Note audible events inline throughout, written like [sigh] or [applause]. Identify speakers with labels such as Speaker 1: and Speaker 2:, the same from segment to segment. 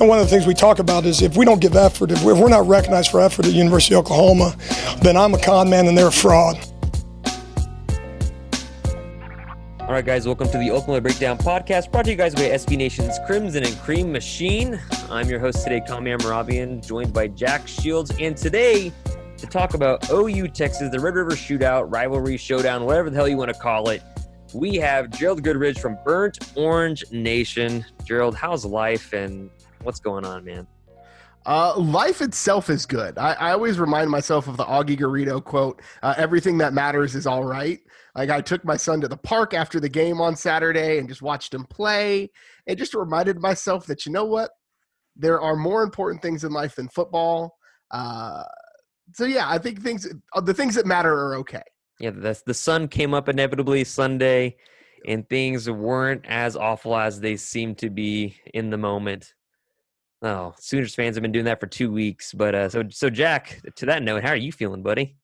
Speaker 1: And one of the things we talk about is if we don't give effort, if we're not recognized for effort at University of Oklahoma, then I'm a con man and they're a fraud.
Speaker 2: All right, guys, welcome to the Oklahoma Breakdown podcast brought to you guys by SB Nation's Crimson and Cream Machine. I'm your host today, Kami Amarabian, joined by Jack Shields. And today, to talk about OU Texas, the Red River Shootout, rivalry showdown, whatever the hell you want to call it, we have Gerald Goodridge from Burnt Orange Nation. Gerald, how's life and what's going on, man?
Speaker 3: Uh, life itself is good. I, I, always remind myself of the Augie Garrido quote: uh, "Everything that matters is all right." Like I took my son to the park after the game on Saturday and just watched him play, and just reminded myself that you know what, there are more important things in life than football. Uh, so yeah, I think things uh, the things that matter are okay.
Speaker 2: Yeah, the the sun came up inevitably Sunday, and things weren't as awful as they seemed to be in the moment. Oh, Sooners fans have been doing that for two weeks. But uh, so so Jack, to that note, how are you feeling, buddy?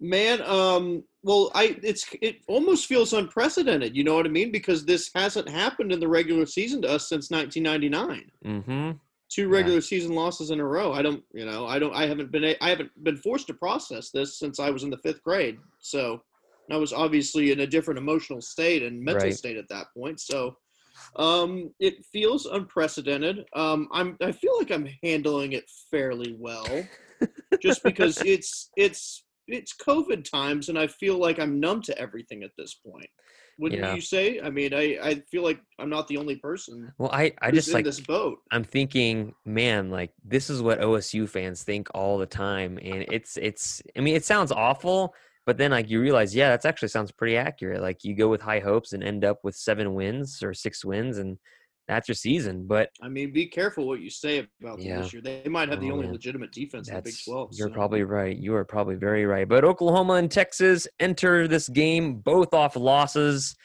Speaker 4: Man, um, well, I it's it almost feels unprecedented. You know what I mean? Because this hasn't happened in the regular season to us since 1999.
Speaker 2: Mm-hmm.
Speaker 4: Two regular yeah. season losses in a row. I don't, you know, I don't, I haven't been, I haven't been forced to process this since I was in the fifth grade. So I was obviously in a different emotional state and mental right. state at that point. So um, it feels unprecedented. Um, I'm I feel like I'm handling it fairly well, just because [laughs] it's it's it's COVID times, and I feel like I'm numb to everything at this point. Wouldn't yeah. you say? I mean, I I feel like I'm not the only person.
Speaker 2: Well, I I just like
Speaker 4: this boat.
Speaker 2: I'm thinking, man, like this is what OSU fans think all the time, and it's it's. I mean, it sounds awful but then like you realize, yeah, that actually sounds pretty accurate. Like you go with high hopes and end up with seven wins or six wins, and that's your season. But
Speaker 4: I mean, be careful what you say about them yeah. this year. They might have oh, the only man. legitimate defense that's, in the Big 12.
Speaker 2: You're so. probably right. You are probably very right. But Oklahoma and Texas enter this game both off losses.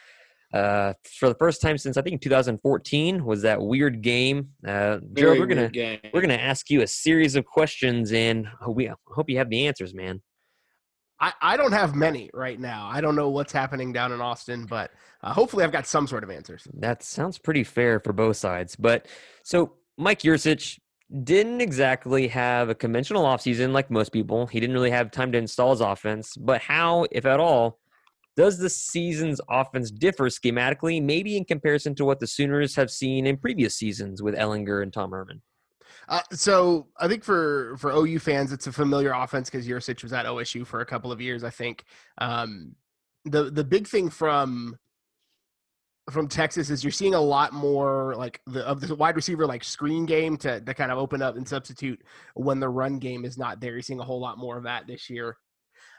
Speaker 2: Uh, for the first time since I think 2014 was that weird game. Uh, Joe, we're gonna game. we're gonna ask you a series of questions, and we hope you have the answers, man.
Speaker 3: I, I don't have many right now. I don't know what's happening down in Austin, but uh, hopefully I've got some sort of answers.
Speaker 2: That sounds pretty fair for both sides. But so Mike Yurcich didn't exactly have a conventional offseason like most people. He didn't really have time to install his offense. But how, if at all, does the season's offense differ schematically, maybe in comparison to what the Sooners have seen in previous seasons with Ehlinger and Tom Herman?
Speaker 3: Uh, so I think for for OU fans, it's a familiar offense because Yurcich was at OSU for a couple of years. I think um, the the big thing from from Texas is you're seeing a lot more like the of the wide receiver like screen game to to kind of open up and substitute when the run game is not there. You're seeing a whole lot more of that this year.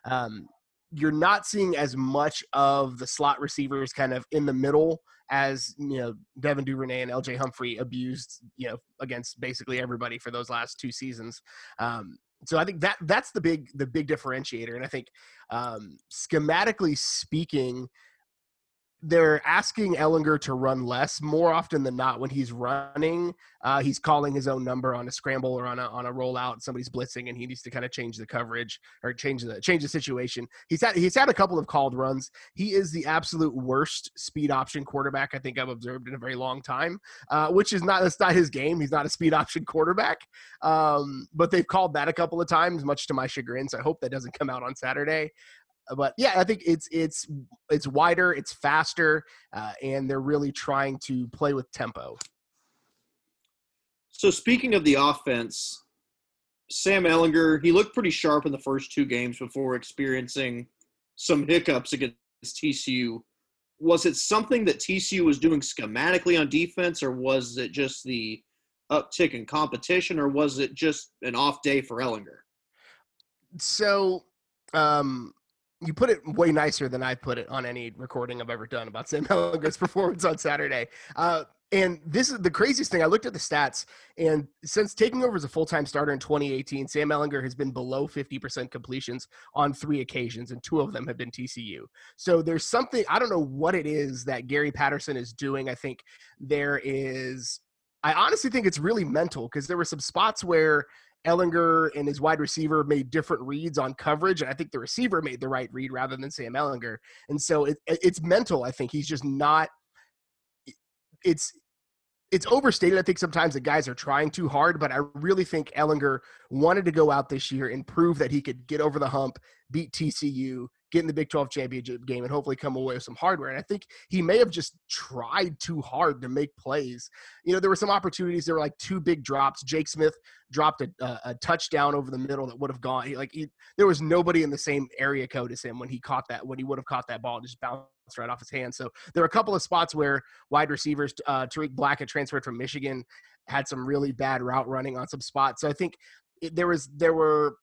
Speaker 3: Um, you're not seeing as much of the slot receivers kind of in the middle as you know Devin Duvernay and LJ Humphrey abused you know against basically everybody for those last two seasons. Um, so I think that that's the big the big differentiator, and I think um, schematically speaking, they're asking Ehlinger to run less more often than not. When he's running, uh, he's calling his own number on a scramble or on a on a rollout. Somebody's blitzing, and he needs to kind of change the coverage or change the change the situation. He's had he's had a couple of called runs. He is the absolute worst speed option quarterback I think I've observed in a very long time. Uh, which is not that's not his game. He's not a speed [laughs] option quarterback. Um, but they've called that a couple of times, much to my chagrin. So I hope that doesn't come out on Saturday but yeah, I think it's it's it's wider, it's faster, uh, and they're really trying to play with tempo.
Speaker 4: So speaking of the offense, Sam Ehlinger, he looked pretty sharp in the first two games before experiencing some hiccups against TCU. Was it something that TCU was doing schematically on defense, or was it just the uptick in competition, or was it just an off day for Ehlinger?
Speaker 3: So, um, you put it way nicer than I put it on any recording I've ever done about Sam [laughs] Ehlinger's performance on Saturday. Uh, and this is the craziest thing. I looked at the stats, and since taking over as a full time starter in 2018, Sam Ehlinger has been below 50% completions on three occasions, and two of them have been TCU. So there's something, I don't know what it is that Gary Patterson is doing. I think there is, I honestly think it's really mental because there were some spots where Ehlinger and his wide receiver made different reads on coverage, and I think the receiver made the right read rather than Sam Ehlinger. And so it, it's mental. I think he's just not. It's it's overstated. I think sometimes the guys are trying too hard, but I really think Ehlinger wanted to go out this year and prove that he could get over the hump, beat TCU, get in the Big 12 championship game, and hopefully come away with some hardware. And I think he may have just tried too hard to make plays. You know, there were some opportunities. There were like two big drops. Jake Smith dropped a, a, a touchdown over the middle that would have gone. He, like he, there was nobody in the same area code as him when he caught that. When he would have caught that ball, and just bounced right off his hand. So there were a couple of spots where wide receivers, uh, Tarik Black had transferred from Michigan, had some really bad route running on some spots. So I think it, there was there were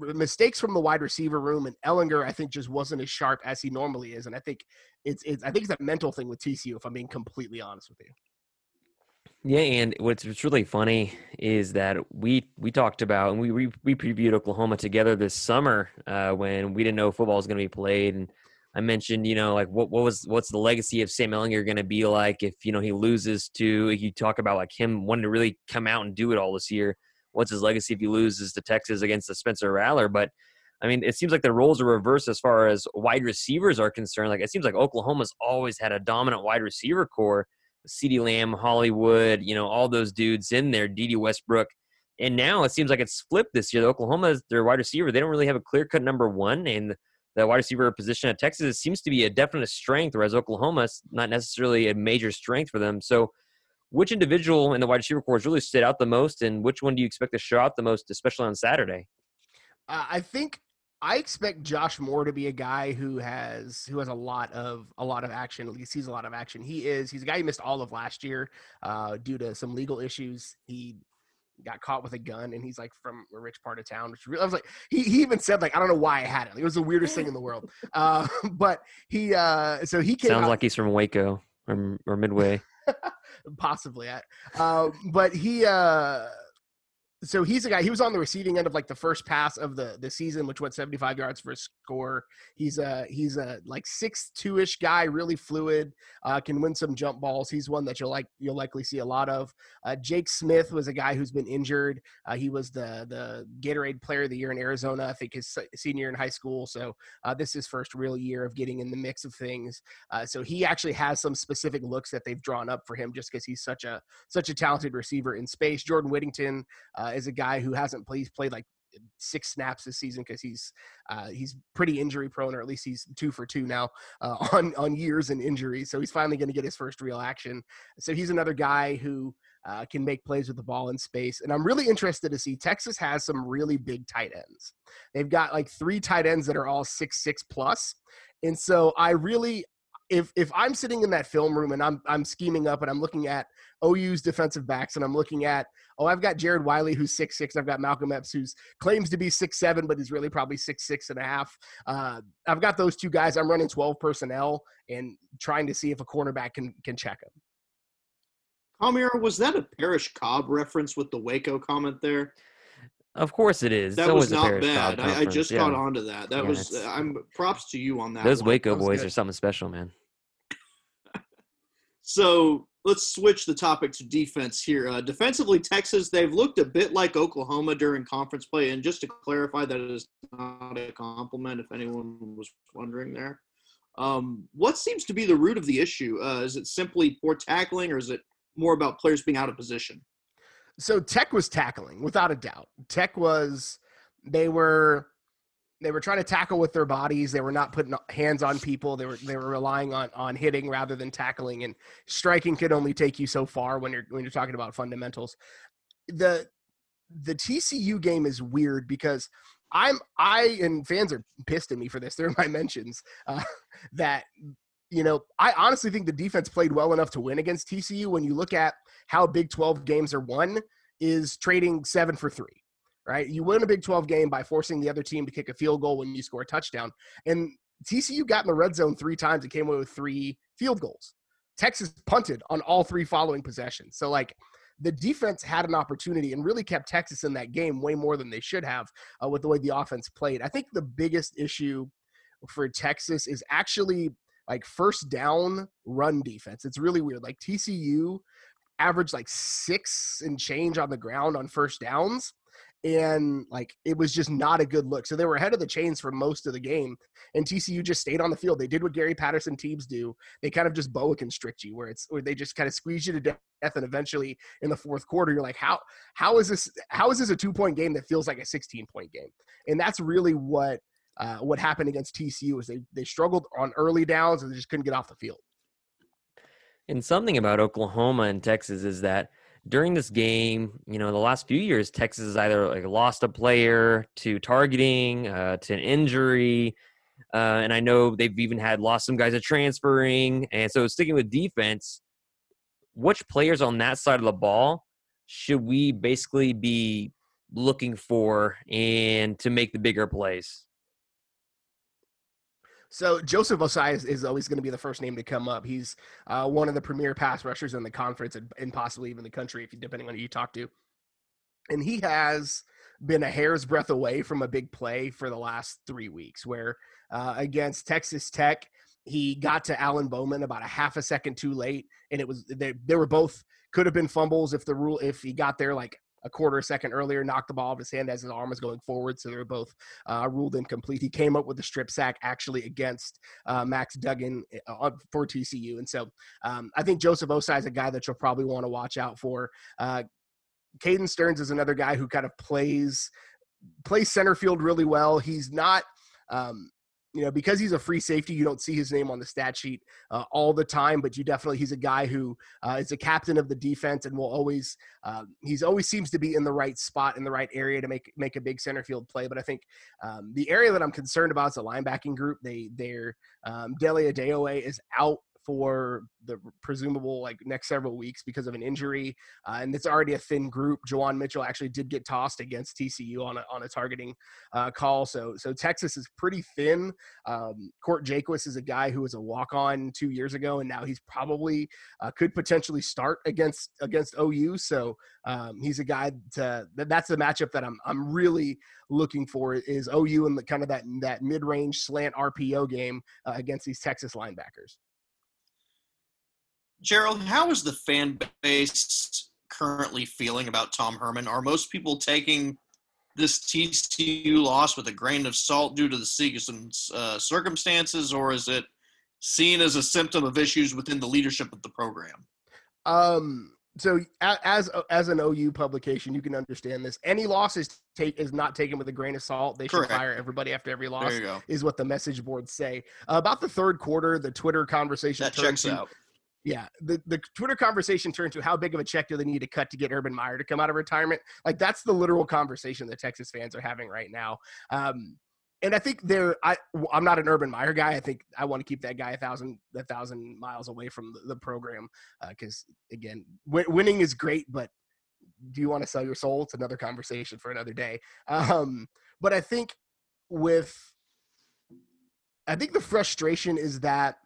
Speaker 3: mistakes from the wide receiver room, and Ehlinger, I think just wasn't as sharp as he normally is. And I think it's it's I think it's a mental thing with TCU. If I'm being completely honest with you.
Speaker 2: Yeah, and what's, what's really funny is that we we talked about and we we, we previewed Oklahoma together this summer uh, when we didn't know football was going to be played, and I mentioned, you know, like what what was what's the legacy of Sam Ehlinger going to be like if you know he loses to? You talk about like him wanting to really come out and do it all this year. What's his legacy if he loses to Texas against the Spencer Rattler? But I mean, it seems like the roles are reversed as far as wide receivers are concerned. Like it seems like Oklahoma's always had a dominant wide receiver core. CeeDee Lamb, Hollywood, you know, all those dudes in there, Dede Westbrook. And now it seems like it's flipped this year. The Oklahoma, their wide receiver, they don't really have a clear cut number one. And the wide receiver position at Texas It seems to be a definite strength, whereas Oklahoma's not necessarily a major strength for them. So, which individual in the wide receiver corps really stood out the most, and which one do you expect to show out the most, especially on Saturday?
Speaker 3: Uh, I think I expect Josh Moore to be a guy who has who has a lot of a lot of action. At least he's a lot of action. He is. He's a guy who missed all of last year uh, due to some legal issues. He got caught with a gun and he's like from a rich part of town which really, I was like he, he even said like I don't know why I had it it was the weirdest thing in the world [laughs] uh, [laughs] but he uh so he came
Speaker 2: sounds out, like he's from Waco or, or Midway [laughs]
Speaker 3: possibly at uh, but he uh so he's a guy he was on the receiving end of like the first pass of the the season which went 75 yards for a score. He's a he's a like six two ish guy really fluid uh, can win some jump balls. He's one that you'll like you'll likely see a lot of. Uh, jake smith was a guy who's been injured. Uh, he was the the gatorade player of the year in arizona i think his senior in high school. So uh, this is first real year of getting in the mix of things. Uh, so he actually has some specific looks that they've drawn up for him just because he's such a such a talented receiver in space. Jordan whittington uh, is a guy who hasn't played. He's played like six snaps this season because he's uh, he's pretty injury prone, or at least he's two for two now uh, [laughs] on on years and injuries. So he's finally going to get his first real action. So he's another guy who uh, can make plays with the ball in space. And I'm really interested to see Texas has some really big tight ends. They've got like three tight ends that are all six six plus, and so I really if if I'm sitting in that film room and I'm I'm scheming up and I'm looking at OU's defensive backs and I'm looking at oh I've got Jared Wiley who's six six I've got Malcolm Epps who's claims to be six seven but he's really probably six six and a half. Uh, I've got those two guys. I'm running twelve personnel and trying to see if a cornerback can can check him.
Speaker 4: Amir, was that a Parish Cobb reference with the Waco comment there?
Speaker 2: Of course it is.
Speaker 4: That so was not bad. I, I, just yeah. caught on to that. That yeah, was. I'm props to you on that.
Speaker 2: Those
Speaker 4: one.
Speaker 2: Waco boys good. are something special, man.
Speaker 4: So let's switch the topic to defense here. Uh, defensively, Texas they've looked a bit like Oklahoma during conference play, and just to clarify, that is not a compliment. If anyone was wondering there, um, what seems to be the root of the issue? Uh, is it simply poor tackling, or is it more about players being out of position?
Speaker 3: so Tech was tackling without a doubt. Tech was they were they were trying to tackle with their bodies. They were not putting hands on people. They were they were relying on on hitting rather than tackling. And striking could only take you so far when you're when you're talking about fundamentals. The the TCU game is weird because I'm I and fans are pissed at me for this. [laughs] They're my mentions uh, that you know, I honestly think the defense played well enough to win against TCU. When you look at how Big 12 games are won, is trading seven for three, right? You win a Big 12 game by forcing the other team to kick a field goal when you score a touchdown. And TCU got in the red zone three times and came away with three field goals. Texas punted on all three following possessions. So, like, the defense had an opportunity and really kept Texas in that game way more than they should have uh, with the way the offense played. I think the biggest issue for Texas is actually like first down run defense. It's really weird. Like TCU averaged like six and change on the ground on first downs. And like it was just not a good look. So they were ahead of the chains for most of the game, and TCU just stayed on the field. They did what Gary Patterson teams do. They kind of just boa constrict you, where it's where they just kind of squeeze you to death, and eventually in the fourth quarter, you're like, how how is this how is this a two point game that feels like a 16 point game? And that's really what uh, what happened against TCU is they they struggled on early downs and they just couldn't get off the field.
Speaker 2: And something about Oklahoma and Texas is that during this game, you know, the last few years, Texas has either like lost a player to targeting, uh, to an injury, uh, and I know they've even had lost some guys to transferring. And so, sticking with defense, which players on that side of the ball should we basically be looking for and to make the bigger plays?
Speaker 3: So Joseph Ossai is, always going to be the first name to come up. He's uh, one of the premier pass rushers in the conference and, and possibly even the country, if you, depending on who you talk to. And he has been a hair's breadth away from a big play for the last three weeks. Where uh, against Texas Tech, he got to Alan Bowman about a half a second too late, and it was they, they were both could have been fumbles if the rule if he got there like a quarter second earlier, knocked the ball off his hand as his arm was going forward. So they were both uh, ruled incomplete. He came up with a strip sack actually against uh, Max Duggan uh, for TCU. And so um, I think Joseph Ossai is a guy that you'll probably want to watch out for. Uh, Caden Sterns is another guy who kind of plays plays center field really well. He's not um, you know, because he's a free safety, you don't see his name on the stat sheet uh, all the time, but you definitely he's a guy who uh, is a captain of the defense and will always um, he's always seems to be in the right spot in the right area to make make a big center field play. But I think um, the area that I'm concerned about is the linebacking group. They they're um, Dele is out for the presumable like next several weeks because of an injury, uh, and it's already a thin group. Juwan Mitchell actually did get tossed against TCU on a on a targeting uh, call, so so Texas is pretty thin. Um, Cort Jaquess is a guy who was a walk on two years ago, and now he's probably uh, could potentially start against against OU. So um, he's a guy to that's the matchup that I'm I'm really looking for is OU and the kind of that that mid range slant RPO game uh, against these Texas linebackers.
Speaker 4: Gerald, how is the fan base currently feeling about Tom Herman? Are most people taking this TCU loss with a grain of salt due to the uh, circumstances, or is it seen as a symptom of issues within the leadership of the program?
Speaker 3: Um, so as as an OU publication, you can understand this. Any loss is take is not taken with a grain of salt. They should Correct. fire everybody after every loss. Is what the message boards say. Uh, about the third quarter, the Twitter conversation
Speaker 4: that checks to, out.
Speaker 3: Yeah, the, the Twitter conversation turned to how big of a check do they need to cut to get Urban Meyer to come out of retirement? Like that's the literal conversation that Texas fans are having right now. Um, and I think they're I I'm not an Urban Meyer guy. I think I want to keep that guy a thousand a thousand miles away from the, the program because uh, again, w- winning is great, but do you want to sell your soul? It's another conversation for another day. Um, but I think with I think the frustration is that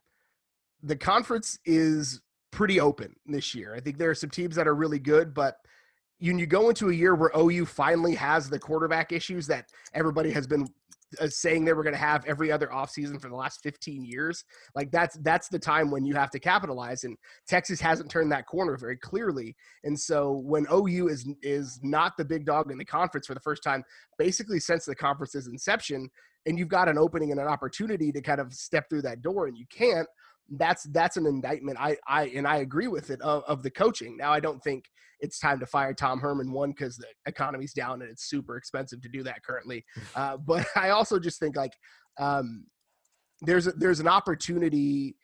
Speaker 3: the conference is pretty open this year. I think there are some teams that are really good, but you, you go into a year where OU finally has the quarterback issues that everybody has been uh, saying they were going to have every other offseason for the last 15 years like that's that's the time when you have to capitalize and texas hasn't turned that corner very clearly and so when ou is is not the big dog in the conference for the first time basically since the conference's inception and you've got an opening and an opportunity to kind of step through that door and you can't that's that's an indictment. I I and I agree with it of, of the coaching. Now I don't think it's time to fire Tom Herman one because the economy's down and it's super expensive to do that currently. [laughs] Uh, but [laughs] I also just think like um, there's a, there's an opportunity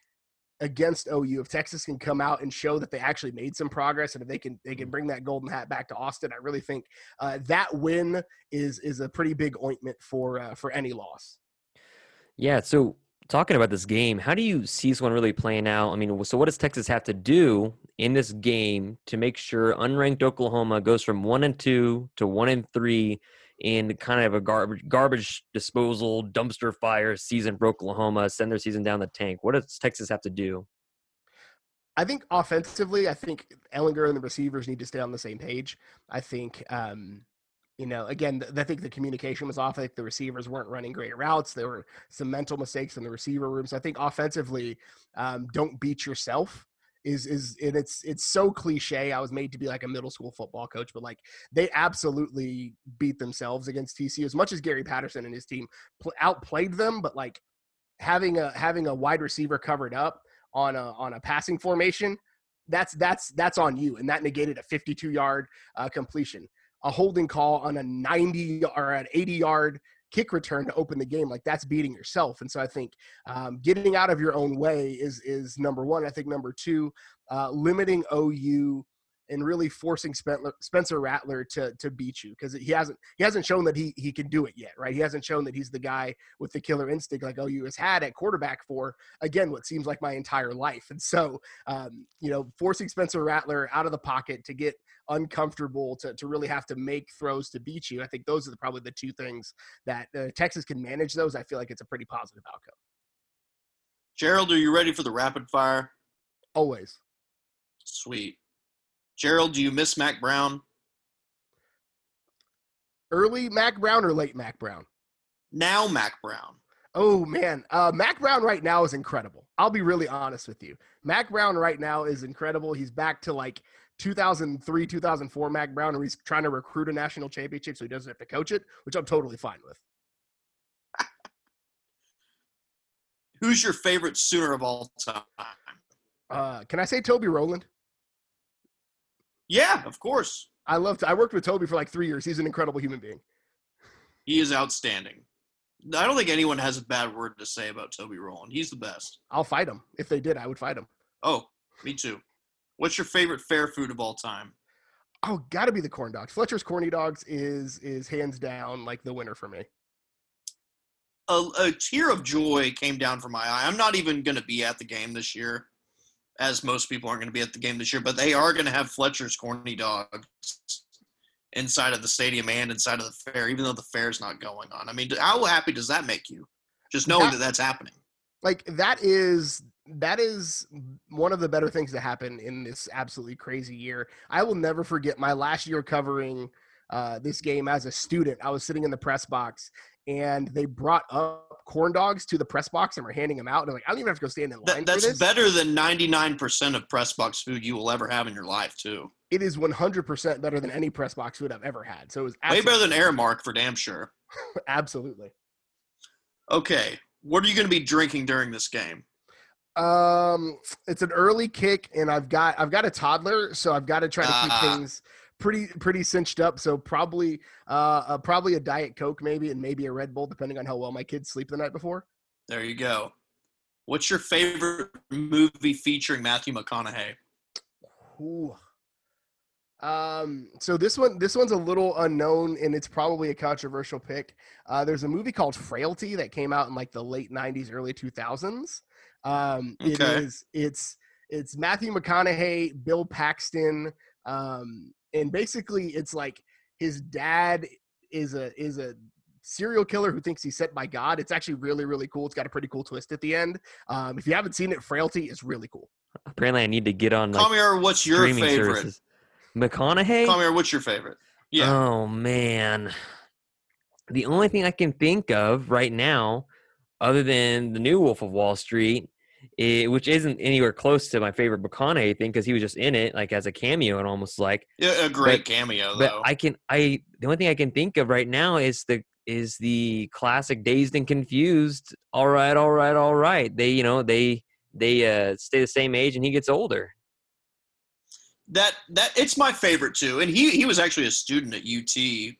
Speaker 3: against OU if Texas can come out and show that they actually made some progress and if they can they can bring that golden hat back to Austin. I really think uh, that win is is a pretty big ointment for uh, for any loss.
Speaker 2: Yeah. So talking about this game, how do you see this one really playing out? I mean, so what does Texas have to do in this game to make sure unranked Oklahoma goes from one and two to one and three in kind of a garbage garbage disposal dumpster fire season for Oklahoma, send their season down the tank? What does Texas have to do?
Speaker 3: I think offensively, I think Ehlinger and the receivers need to stay on the same page. I think um, you know, again, I think the communication was off. I think the receivers weren't running great routes. There were some mental mistakes in the receiver rooms. I think offensively, um, don't beat yourself is is and it's it's so cliche. I was made to be like a middle school football coach, but like they absolutely beat themselves against TCU as much as Gary Patterson and his team pl- outplayed them, but like having a having a wide receiver covered up on a on a passing formation, that's that's that's on you, and that negated a 52 yard uh, completion, a holding call on a 90 or an 80 yard kick return to open the game like that's beating yourself. And so i think um, getting out of your own way is is number one. I think number two uh, limiting ou and really forcing Spencer Rattler to to beat you because he hasn't he hasn't shown that he he can do it yet, right? He hasn't shown that he's the guy with the killer instinct like OU has had at quarterback for again what seems like my entire life. And so, um, you know, forcing Spencer Rattler out of the pocket to get uncomfortable to to really have to make throws to beat you. I think those are the, probably the two things that uh, Texas can manage. Those I feel like it's a pretty positive outcome.
Speaker 4: Gerald, are you ready for the rapid fire?
Speaker 3: Always.
Speaker 4: Sweet. Gerald, do you miss Mack Brown?
Speaker 3: Early Mack Brown or late Mack Brown?
Speaker 4: Now Mack Brown.
Speaker 3: Oh man, uh, Mack Brown right now is incredible. I'll be really honest with you. Mack Brown right now is incredible. He's back to like 2003, 2004 Mack Brown, where he's trying to recruit a national championship, so he doesn't have to coach it, which I'm totally fine with.
Speaker 4: Who's your favorite Sooner of all time?
Speaker 3: Uh, can I say Toby Rowland?
Speaker 4: Yeah, of course.
Speaker 3: I loved. I worked with Toby for like three years. He's an incredible human being.
Speaker 4: He is outstanding. I don't think anyone has a bad word to say about Toby Rowland. He's the best.
Speaker 3: I'll fight him. If they did, I would fight him.
Speaker 4: Oh, me too. What's your favorite fair food of all time?
Speaker 3: Oh, gotta be the corn dogs. Fletcher's corny dogs is is hands down like the winner for me.
Speaker 4: A, a tear of joy came down from my eye. I'm not even going to be at the game this year as most people aren't going to be at the game this year, but they are going to have Fletcher's corny dogs inside of the stadium and inside of the fair, even though the fair is not going on. I mean, how happy does that make you? Just knowing that, that that's happening.
Speaker 3: Like that is that is one of the better things that happen in this absolutely crazy year. I will never forget my last year covering uh, this game as a student. I was sitting in the press box and they brought up corn dogs to the press box and we're handing them out. And I'm like, I don't even have to go stand in line.
Speaker 4: That, that's better than 99% of press box food you will ever have in your life, too.
Speaker 3: It is 100% better than any press box food I've ever had. So it was
Speaker 4: way better than Aramark for damn sure. [laughs]
Speaker 3: absolutely.
Speaker 4: Okay, what are you going to be drinking during this game?
Speaker 3: Um, it's an early kick, and I've got I've got a toddler, so I've got to try to keep uh, things pretty pretty cinched up. So probably uh, uh, probably a diet coke maybe, and maybe a Red Bull, depending on how well my kids sleep the night before.
Speaker 4: There you go. What's your favorite movie featuring Matthew McConaughey?
Speaker 3: Ooh. Um, so this one, this one's a little unknown, and it's probably a controversial pick. Uh, there's a movie called Frailty that came out in like the late '90s, early 2000s. Um, okay. It is, it's, it's Matthew McConaughey, Bill Paxton, um, and basically it's like his dad is a is a serial killer who thinks he's sent by God. It's actually really really cool. It's got a pretty cool twist at the end. Um, if you haven't seen it, Frailty is really cool.
Speaker 2: Apparently, I need to get on. Like,
Speaker 4: Comier, what's your favorite? Services.
Speaker 2: McConaughey.
Speaker 4: Comier, what's your favorite?
Speaker 2: Yeah. Oh man, the only thing I can think of right now, other than the new Wolf of Wall Street, it, which isn't anywhere close to my favorite McConaughey thing because he was just in it like as a cameo and almost like
Speaker 4: yeah, a great but, cameo.
Speaker 2: But I can I the only thing I can think of right now is the is the classic Dazed and Confused. All right, all right, all right. They you know they they uh, stay the same age and he gets older.
Speaker 4: That that it's my favorite too, and he he was actually a student at UT.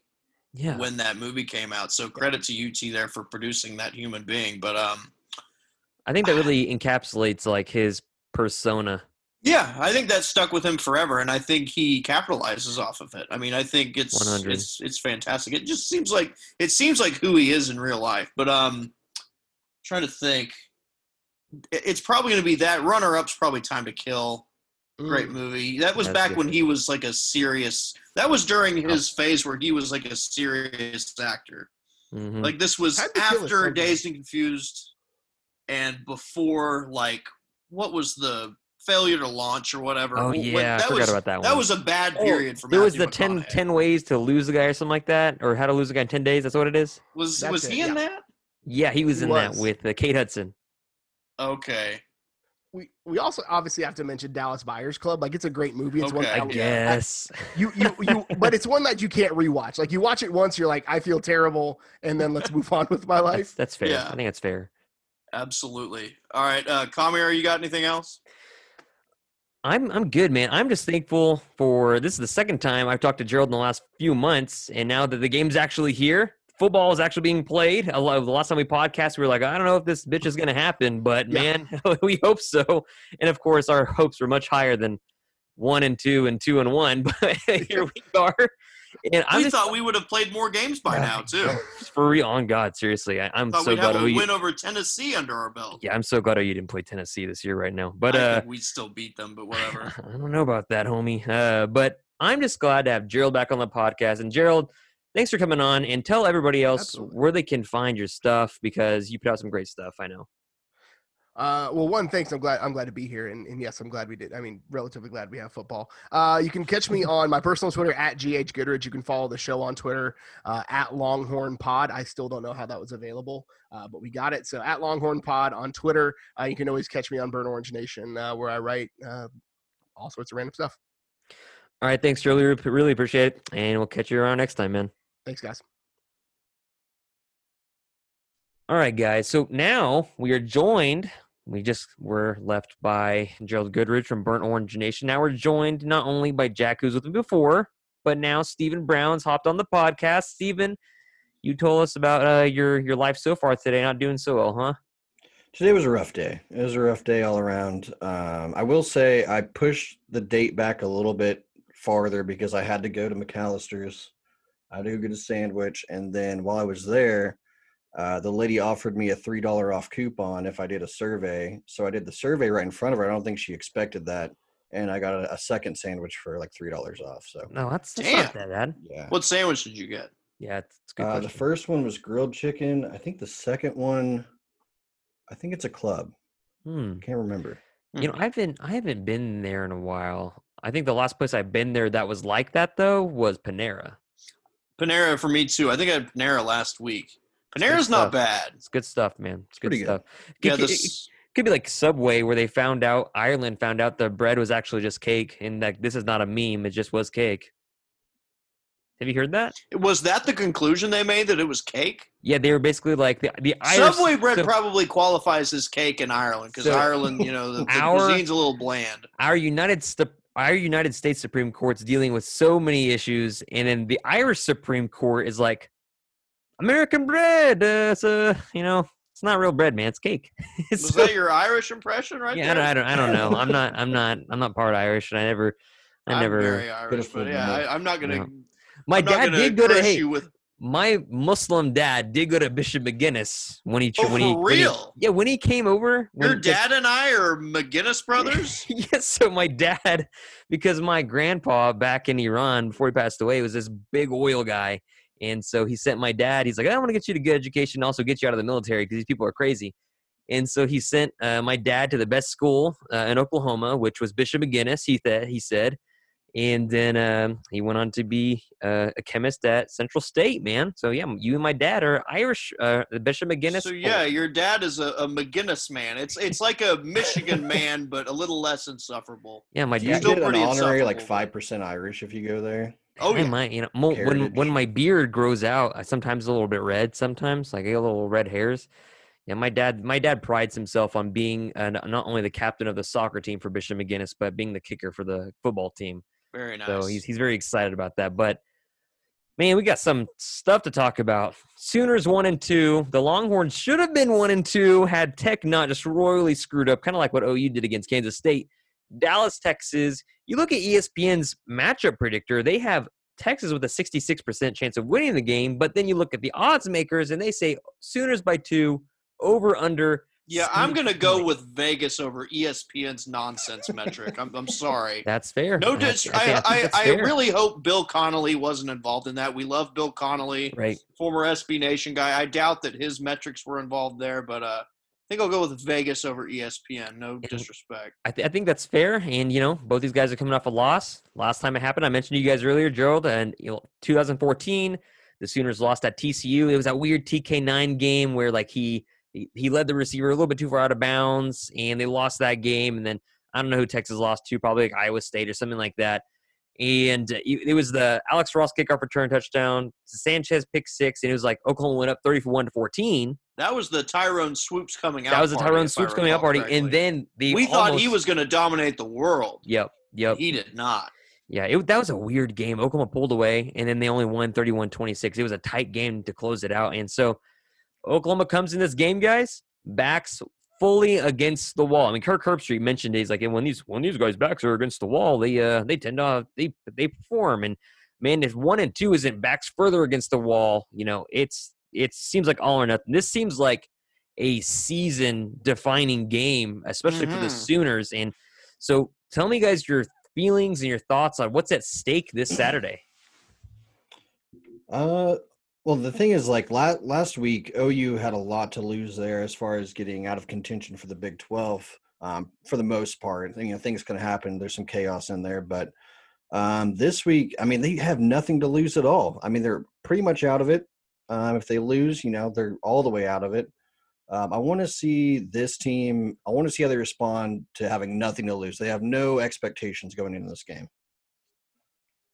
Speaker 2: Yeah.
Speaker 4: When that movie came out, so credit to UT there for producing that human being. But um,
Speaker 2: I think that really encapsulates like his persona.
Speaker 4: Yeah, I think that stuck with him forever, and I think he capitalizes off of it. I mean, I think it's 100. it's it's fantastic. It just seems like it seems like who he is in real life. But um, trying to think, it's probably going to be that runner up's probably Time to Kill. Great mm. movie. That was That's back good. when he was like a serious. That was during his phase where he was like a serious actor. Mm-hmm. Like this was after Dazed and Confused and before like what was the failure to launch or whatever.
Speaker 2: Oh yeah, that I forgot
Speaker 4: was,
Speaker 2: about that one.
Speaker 4: That was a bad oh, period oh, for.
Speaker 2: There was the 10, 10, ways to lose a guy or something like that, or how to lose a guy in ten days. That's what it is.
Speaker 4: Was
Speaker 3: That's
Speaker 4: was
Speaker 3: it,
Speaker 4: he in
Speaker 3: yeah.
Speaker 4: that?
Speaker 2: Yeah, he was he in was. that with uh, Kate Hudson.
Speaker 4: Okay.
Speaker 3: we we also obviously have to mention Dallas Buyers Club. Like it's a great movie. It's one
Speaker 4: Okay.
Speaker 2: I
Speaker 3: that we-
Speaker 2: guess.
Speaker 3: you you you but it's one that you can't rewatch. Like you watch it once, you're like, I feel terrible, and then let's move on with my
Speaker 2: That's,
Speaker 3: life.
Speaker 2: that's fair.
Speaker 4: Yeah.
Speaker 2: I think that's fair.
Speaker 4: Absolutely. All right, uh, Kamir, you got anything else?
Speaker 2: I'm I'm good, man. I'm just thankful for this is the second time I've talked to Gerald in the last few months, and now that the game's actually here, football is actually being played. A lot, the last time we podcast, we were like, I don't know if this bitch is gonna happen, but
Speaker 3: Yeah.
Speaker 2: man, [laughs] we hope so. And of course, our hopes were much higher than one and two and two and one, [laughs] but [laughs] here we are. And I'm
Speaker 4: we
Speaker 2: just
Speaker 4: thought we would have played more games by
Speaker 2: Yeah,
Speaker 4: now too. [laughs]
Speaker 2: for real. On God, seriously, I, I'm
Speaker 4: Thought
Speaker 2: so
Speaker 4: we'd have
Speaker 2: glad
Speaker 4: a
Speaker 2: OU.
Speaker 4: win over Tennessee under our belt.
Speaker 2: Yeah, I'm so glad you didn't play Tennessee this year right now. But
Speaker 4: I
Speaker 2: uh,
Speaker 4: think we still beat them, but whatever. [laughs]
Speaker 2: I don't know about that, homie. Uh, but I'm just glad to have Gerald back on the podcast. And Gerald, thanks for coming on and tell everybody else
Speaker 3: Absolutely.
Speaker 2: where they can find your stuff because you put out some great stuff. I know.
Speaker 3: Uh, well, one, thanks. I'm glad I'm glad to be here, and, and yes, I'm glad we did. I mean, relatively glad we have football. Uh, you can catch me [laughs] on my personal Twitter at gh goodridge. You can follow the show on Twitter uh, at Longhorn Pod. I still don't know how that was available, uh, but we got it. So at Longhorn Pod on Twitter. Uh, you can always catch me on Burn Orange Nation, uh, where I write uh, all sorts of random stuff.
Speaker 2: All right, thanks. Really, really appreciate it. And we'll catch you around next time, man.
Speaker 3: Thanks, guys.
Speaker 2: All right, guys. So now we are joined. We just were left by Gerald Goodridge from Burnt Orange Nation. Now we're joined not only by Jack, who's with me before, but now Stephen Brown's hopped on the podcast. Stephen, you told us about uh, your your life so far today. Not doing so well, huh?
Speaker 5: Today was a rough day. It was a rough day all around. Um, I will say I pushed the date back a little bit farther because I had to go to McAlister's. I had to go get a sandwich, and then while I was there, uh, the lady offered me a three dollar off coupon if I did a survey. So I did the survey right in front of her. I don't think she expected that, and I got a, a second sandwich for like three dollars off. So
Speaker 2: No, that's, that's not that bad.
Speaker 5: yeah.
Speaker 4: what sandwich did you get?
Speaker 2: Yeah, it's, it's good.
Speaker 5: Uh, the first one was grilled chicken. I think the second one, I think it's a club.
Speaker 2: Hmm.
Speaker 5: Can't remember.
Speaker 2: You know, I've been I haven't been there in a while. I think the last place I've been there that was like that though was Panera.
Speaker 4: Panera for me too. I think I had Panera last week.
Speaker 2: Good
Speaker 4: Panera's not bad.
Speaker 2: It's good stuff, man. It's good
Speaker 5: pretty good.
Speaker 2: stuff.
Speaker 4: Yeah,
Speaker 2: Could- it-
Speaker 4: this
Speaker 2: could be like Subway where they found out Ireland found out the bread was actually just cake and that this is not a meme, it just was cake. Have you heard that?
Speaker 4: was that the conclusion they made that it was cake.
Speaker 2: Yeah, they were basically like the the Irish
Speaker 4: Subway bread
Speaker 2: so
Speaker 4: probably qualifies as cake in Ireland because
Speaker 2: So-
Speaker 4: Ireland, you know, the, the
Speaker 2: Our-
Speaker 4: cuisine's a little bland.
Speaker 2: our United our United States Supreme Court's dealing with so many issues, and then the Irish Supreme Court is like, American bread. Uh, it's a you know, it's not real bread, man. It's cake. [laughs]
Speaker 4: Was
Speaker 2: So-
Speaker 4: that your Irish impression right
Speaker 2: yeah, I don't, I don't, I don't know. I'm not, I'm not, I'm not part Irish, and I never, I
Speaker 4: I'm
Speaker 2: never.
Speaker 4: very Irish, but yeah,
Speaker 5: man.
Speaker 4: I, I'm not gonna.
Speaker 2: No. My
Speaker 4: I'm
Speaker 2: dad did go to hey,
Speaker 4: with
Speaker 2: my Muslim dad did go to Bishop McGuinness when he
Speaker 4: Oh,
Speaker 2: when he when he-
Speaker 4: real?
Speaker 2: yeah when he came over.
Speaker 4: your dad and I are McGuinness brothers. [laughs]
Speaker 2: yes, so my dad, [laughs] because my grandpa back in Iran before he passed away was this big oil guy, and so he sent my dad. He's like, I want to get you to good education, and also get you out of the military because these people are crazy. And so he sent uh, my dad to the best school uh, in Oklahoma, which was Bishop McGuinness. He th- he said, and then um, he went on to be uh, a chemist at Central State. Man, so yeah, you and my dad are Irish. Uh, Bishop McGuinness.
Speaker 4: So yeah, your dad is a, a McGuinness man. It's it's like a Michigan man, but a little less insufferable.
Speaker 2: yeah, my
Speaker 5: You
Speaker 2: dad.
Speaker 4: still
Speaker 5: get an honorary like five percent Irish if you go there.
Speaker 4: Oh
Speaker 2: I
Speaker 4: yeah,
Speaker 2: might, you know, mo- when when my beard grows out, I sometimes a little bit red. Sometimes, like I get little red hairs. Yeah, my dad, my dad prides himself on being uh, not only the captain of the soccer team for Bishop McGuinness, but being the kicker for the football team.
Speaker 4: very nice.
Speaker 2: So he's he's very excited about that. But man, we got some stuff to talk about. Sooners one and two. The Longhorns should have been one and two had Tech not just royally screwed up, kind of like what OU did against Kansas State. Dallas, Texas. You look at ESPN's matchup predictor; they have Texas with a 66% chance of winning the game. But then you look at the odds makers, and they say Sooners by two, over under.
Speaker 4: yeah, I'm gonna go with Vegas over ESPN's nonsense metric. I'm I'm sorry. [laughs]
Speaker 2: That's fair.
Speaker 4: No,
Speaker 2: I-
Speaker 4: dis-
Speaker 2: I
Speaker 4: I, I, I really hope Bill Connolly wasn't involved in that. We love Bill Connolly,
Speaker 2: right.
Speaker 4: former SB Nation guy. I doubt that his metrics were involved there, but uh, think I'll go with Vegas over ESPN. No disrespect.
Speaker 2: I, th- I think that's fair. And, you know, both these guys are coming off a loss. Last time it happened, I mentioned to you guys earlier, Gerald, and, you know, 2014, the Sooners lost at TCU. It was that weird TK9 game where, like, he he, led the receiver a little bit too far out of bounds, and they lost that game. And then I don't know who Texas lost to, probably like Iowa State or something like that. And uh, it was the Alex Ross kickoff return touchdown, Sanchez pick six, and it was like Oklahoma went up 30 for 1 to 14.
Speaker 4: That was the Tyrone Swoopes coming out.
Speaker 2: That was the Tyrone Swoopes coming out party.
Speaker 4: correctly.
Speaker 2: And then the
Speaker 4: we thought he was going to dominate the world.
Speaker 2: Yep. Yep.
Speaker 4: He did not.
Speaker 2: Yeah, it, that was a weird game. Oklahoma pulled away, and then they only won 31 26. It was a tight game to close it out. And so Oklahoma comes in this game, guys, backs fully against the wall. I mean, Kirk Herbstreit mentioned he's like, when these when these guys' backs are against the wall, they uh they tend to they they perform. And man, if one and two isn't backs further against the wall, you know, it's it seems like all or nothing. This seems like a season defining game, especially for the
Speaker 4: Mhm.
Speaker 2: Sooners. And so tell me guys your feelings and your thoughts on what's at stake this Saturday.
Speaker 5: Uh, well, the thing is, like la- last week, OU had a lot to lose there as far as getting out of contention for the Big Twelve. Um, for the most part, you know, things can happen. There's some chaos in there, but um, this week, I mean, they have nothing to lose at all. I mean, they're pretty much out of it. Um, if they lose, you know, they're all the way out of it. Um, I want to see this team. I want to see how they respond to having nothing to lose. They have no expectations going into this game.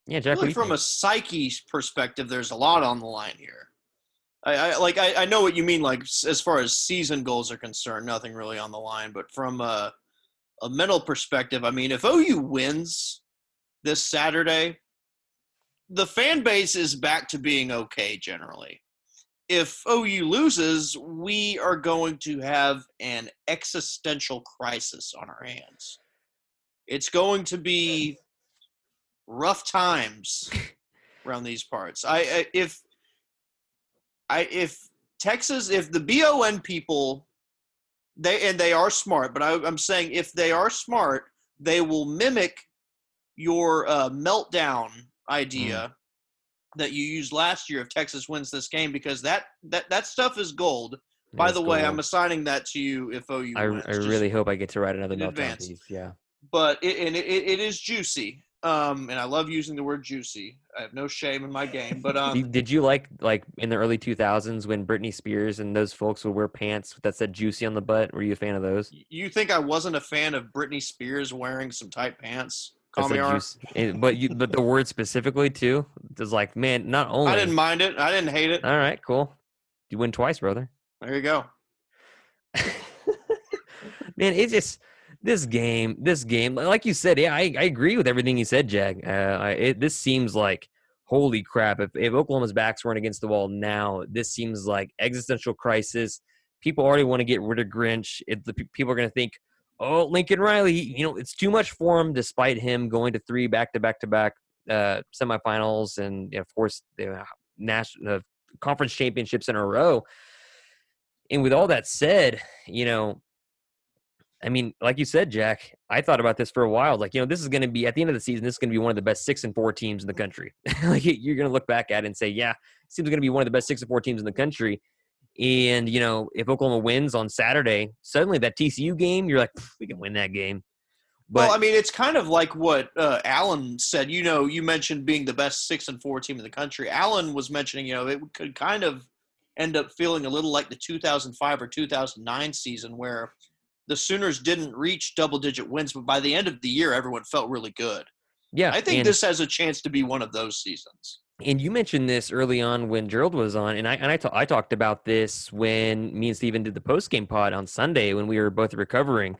Speaker 2: Yeah, Jack.
Speaker 4: Really from
Speaker 2: think?
Speaker 4: a psyche perspective, there's a lot on the line here. I, I like I, I know what you mean. Like as far as season goals are concerned, nothing really on the line. But from a, a mental perspective, I mean, if OU wins this Saturday, the fan base is back to being okay generally. If OU loses, we are going to have an existential crisis on our hands. It's going to be rough times [laughs] around these parts. I, I if I if Texas if the BON people they and they are smart, but I, I'm saying if they are smart, they will mimic your uh, meltdown idea that you used last year if Texas wins this game because that that that stuff is gold. By
Speaker 2: Let's
Speaker 4: the way. I'm assigning that to you if OU
Speaker 2: I,
Speaker 4: wins.
Speaker 2: I really hope I get to write another meltdown piece. Yeah.
Speaker 4: but it, and it, it is juicy. Um, and I love using the word juicy. I have no shame in my game, but [laughs]
Speaker 2: Did-
Speaker 4: um,
Speaker 2: Did you like like in the early 2000s when Britney Spears and those folks would wear pants that said "juicy" on the butt? Were you a fan of those?
Speaker 4: you think I wasn't a fan of Britney Spears wearing some tight pants? Call me
Speaker 2: juice- and- but you but the word specifically too is like man, not only.
Speaker 4: I didn't mind it. I didn't hate it.
Speaker 2: All right, cool. You win twice, brother.
Speaker 4: There you go. [laughs]
Speaker 2: man, it's just this game. This game, like you said, yeah, I, I agree with everything you said, Jag. Uh, it, this seems like holy crap. If, if Oklahoma's backs weren't against the wall now, this seems like existential crisis. People already want to get rid of Grinch. It, the, people are going to think, oh, Lincoln Riley, you know, it's too much for him, despite him going to three back to back to back uh, semifinals and of course the national uh, conference championships in a row. And with all that said, you know, I mean, like you said, Jack, I thought about this for a while. Like, you know, this is going to be at the end of the season. This is going to be one of the best six and four teams in the country. [laughs] like, you're going to look back at it and say, yeah, it seems going to be one of the best six and four teams in the country. And you know, if Oklahoma wins on Saturday, suddenly that TCU game, you're like, we can win that game. But
Speaker 4: well, I mean, it's kind of like what uh, Allen said. You know, you mentioned being the best six and four team in the country. Allen was mentioning, you know, it could kind of end up feeling a little like the 2005 or 2009 season where the Sooners didn't reach double digit wins, but by the end of the year, everyone felt really good.
Speaker 2: yeah,
Speaker 4: I think this has a chance to be one of those seasons.
Speaker 2: And you mentioned this early on when Gerald was on, and I and I, ta- I talked about this when me and Steven did the post game pod on Sunday when we were both recovering.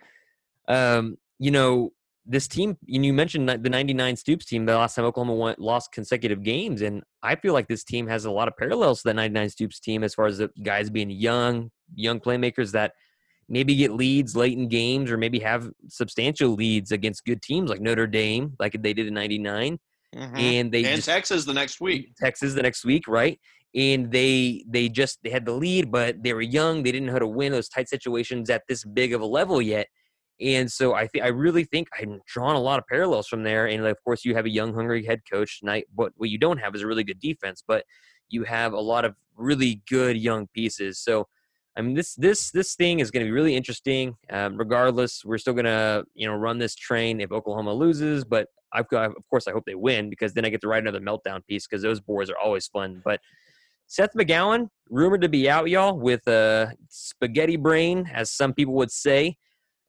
Speaker 2: Um, you know, this team, and you mentioned the '99 Stoops team, the last time Oklahoma won, lost consecutive games, and I feel like this team has a lot of parallels to that '99 Stoops team as far as the guys being young, young playmakers that maybe get leads late in games or maybe have substantial leads against good teams like Notre Dame, like they did in '99, and they
Speaker 4: and
Speaker 2: just
Speaker 4: Texas the next week.
Speaker 2: Texas the next week, right? And they they just they had the lead, but they were young. They didn't know how to win those tight situations at this big of a level yet. And so I think I really think I'm drawing a lot of parallels from there. And of course, you have a young, hungry head coach tonight. What what you don't have is a really good defense, but you have a lot of really good young pieces. So I mean, this this this thing is going to be really interesting. Um, regardless, we're still going to you know run this train if Oklahoma loses, but I've got of course I hope they win because then I get to write another meltdown piece because those boards are always fun. But Seth McGowan, rumored to be out, y'all, with a spaghetti brain, as some people would say,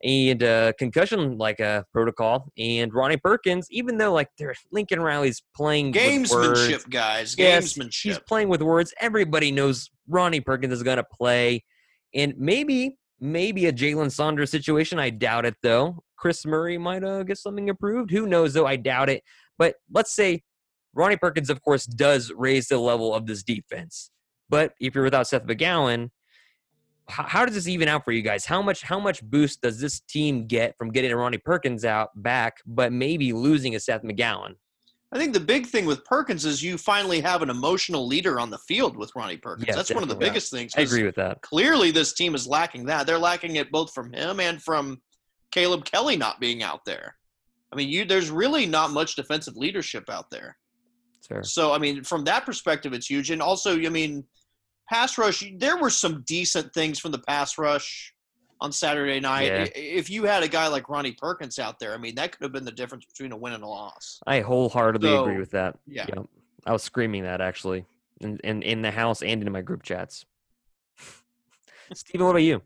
Speaker 2: and uh, concussion like a protocol. And Ronnie Perkins, even though like they're Lincoln Riley's playing with words,
Speaker 4: Gamesmanship, guys.
Speaker 2: Yes,
Speaker 4: Gamesmanship.
Speaker 2: He's playing with words. Everybody knows Ronnie Perkins is going to play. And maybe, maybe a Jalen Saunders situation. I doubt it, though. Chris Murray might uh, get something approved. Who knows, though? I doubt it. But let's say Ronnie Perkins, of course, does raise the level of this defense. But if you're without Seth McGowan, how, how does this even out for you guys? How much how much boost does this team get from getting Ronnie Perkins out back, but maybe losing a Seth McGowan?
Speaker 4: I think the big thing with Perkins is you finally have an emotional leader on the field with Ronnie Perkins.
Speaker 2: Yes,
Speaker 4: That's one of the biggest things.
Speaker 2: I agree with that.
Speaker 4: Clearly, this team is lacking that. They're lacking it both from him and from Caleb Kelly not being out there. I mean, you there's really not much defensive leadership out there.
Speaker 2: Fair.
Speaker 4: So, I mean, from that perspective, it's huge. And also, I mean, pass rush, there were some decent things from the pass rush on Saturday night.
Speaker 2: Yeah.
Speaker 4: If you had a guy like Ronnie Perkins out there, I mean, that could have been the difference between a win and a loss.
Speaker 2: I wholeheartedly agree with that.
Speaker 4: yeah.
Speaker 2: Yep. I was screaming that actually in, in, in the house and in my group chats. [laughs] Steven, what about you?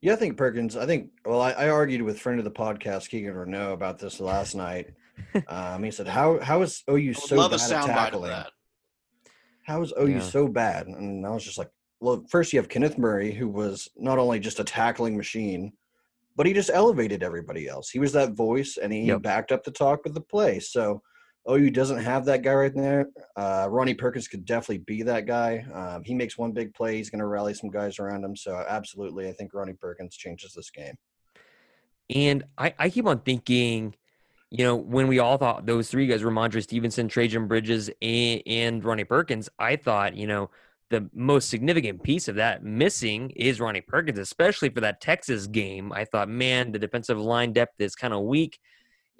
Speaker 5: Yeah, I think Perkins. I think. Well, I, I argued with friend of the podcast Keegan Renault about this last night. [laughs] Um, he said, "How how is OU so
Speaker 4: love a
Speaker 5: bad at
Speaker 4: soundbite of
Speaker 5: tackling?
Speaker 4: that.
Speaker 5: How is OU
Speaker 2: Yeah.
Speaker 5: so bad?" And I was just like, "Well, first you have Kenneth Murray, who was not only just a tackling machine, but he just elevated everybody else. He was that voice, and he
Speaker 2: Yep.
Speaker 5: backed up the talk with the play. So." OU doesn't have that guy right there. Uh, Ronnie Perkins could definitely be that guy. Um, he makes one big play. He's going to rally some guys around him. So, absolutely, I think Ronnie Perkins changes this game.
Speaker 2: And I, I keep on thinking, you know, when we all thought those three guys were Mondre Stevenson, Trejan Bridges, and, and Ronnie Perkins, I thought, you know, the most significant piece of that missing is Ronnie Perkins, especially for that Texas game. I thought, man, the defensive line depth is kind of weak.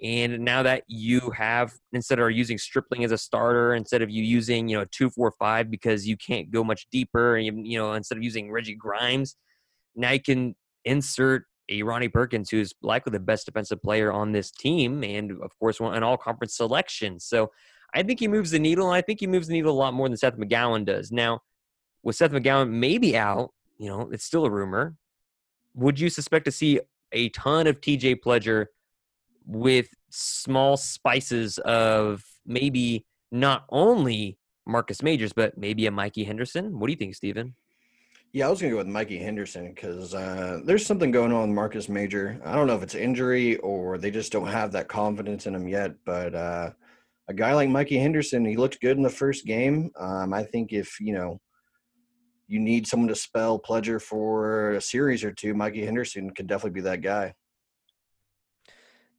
Speaker 2: And now that you have, instead of using Stripling as a starter, instead of you using, you know, two, four, five, because you can't go much deeper, and you, you know, instead of using Reggie Grimes, now you can insert a Ronnie Perkins, who's likely the best defensive player on this team, and of course, an all conference selection. So I think he moves the needle, and I think he moves the needle a lot more than Seth McGowan does. Now, with Seth McGowan maybe out, you know, it's still a rumor. Would you suspect to see a ton of TJ Pledger with small spices of maybe not only Marcus Majors, but maybe a Mikey Henderson? What do you think, Steven?
Speaker 5: Yeah, I was gonna go with Mikey Henderson because uh, there's something going on with Marcus Major. I don't know if it's injury or they just don't have that confidence in him yet. But uh, a guy like Mikey Henderson, he looked good in the first game. Um, I think if you know you need someone to spell Pledger for a series or two, Mikey Henderson could definitely be that guy.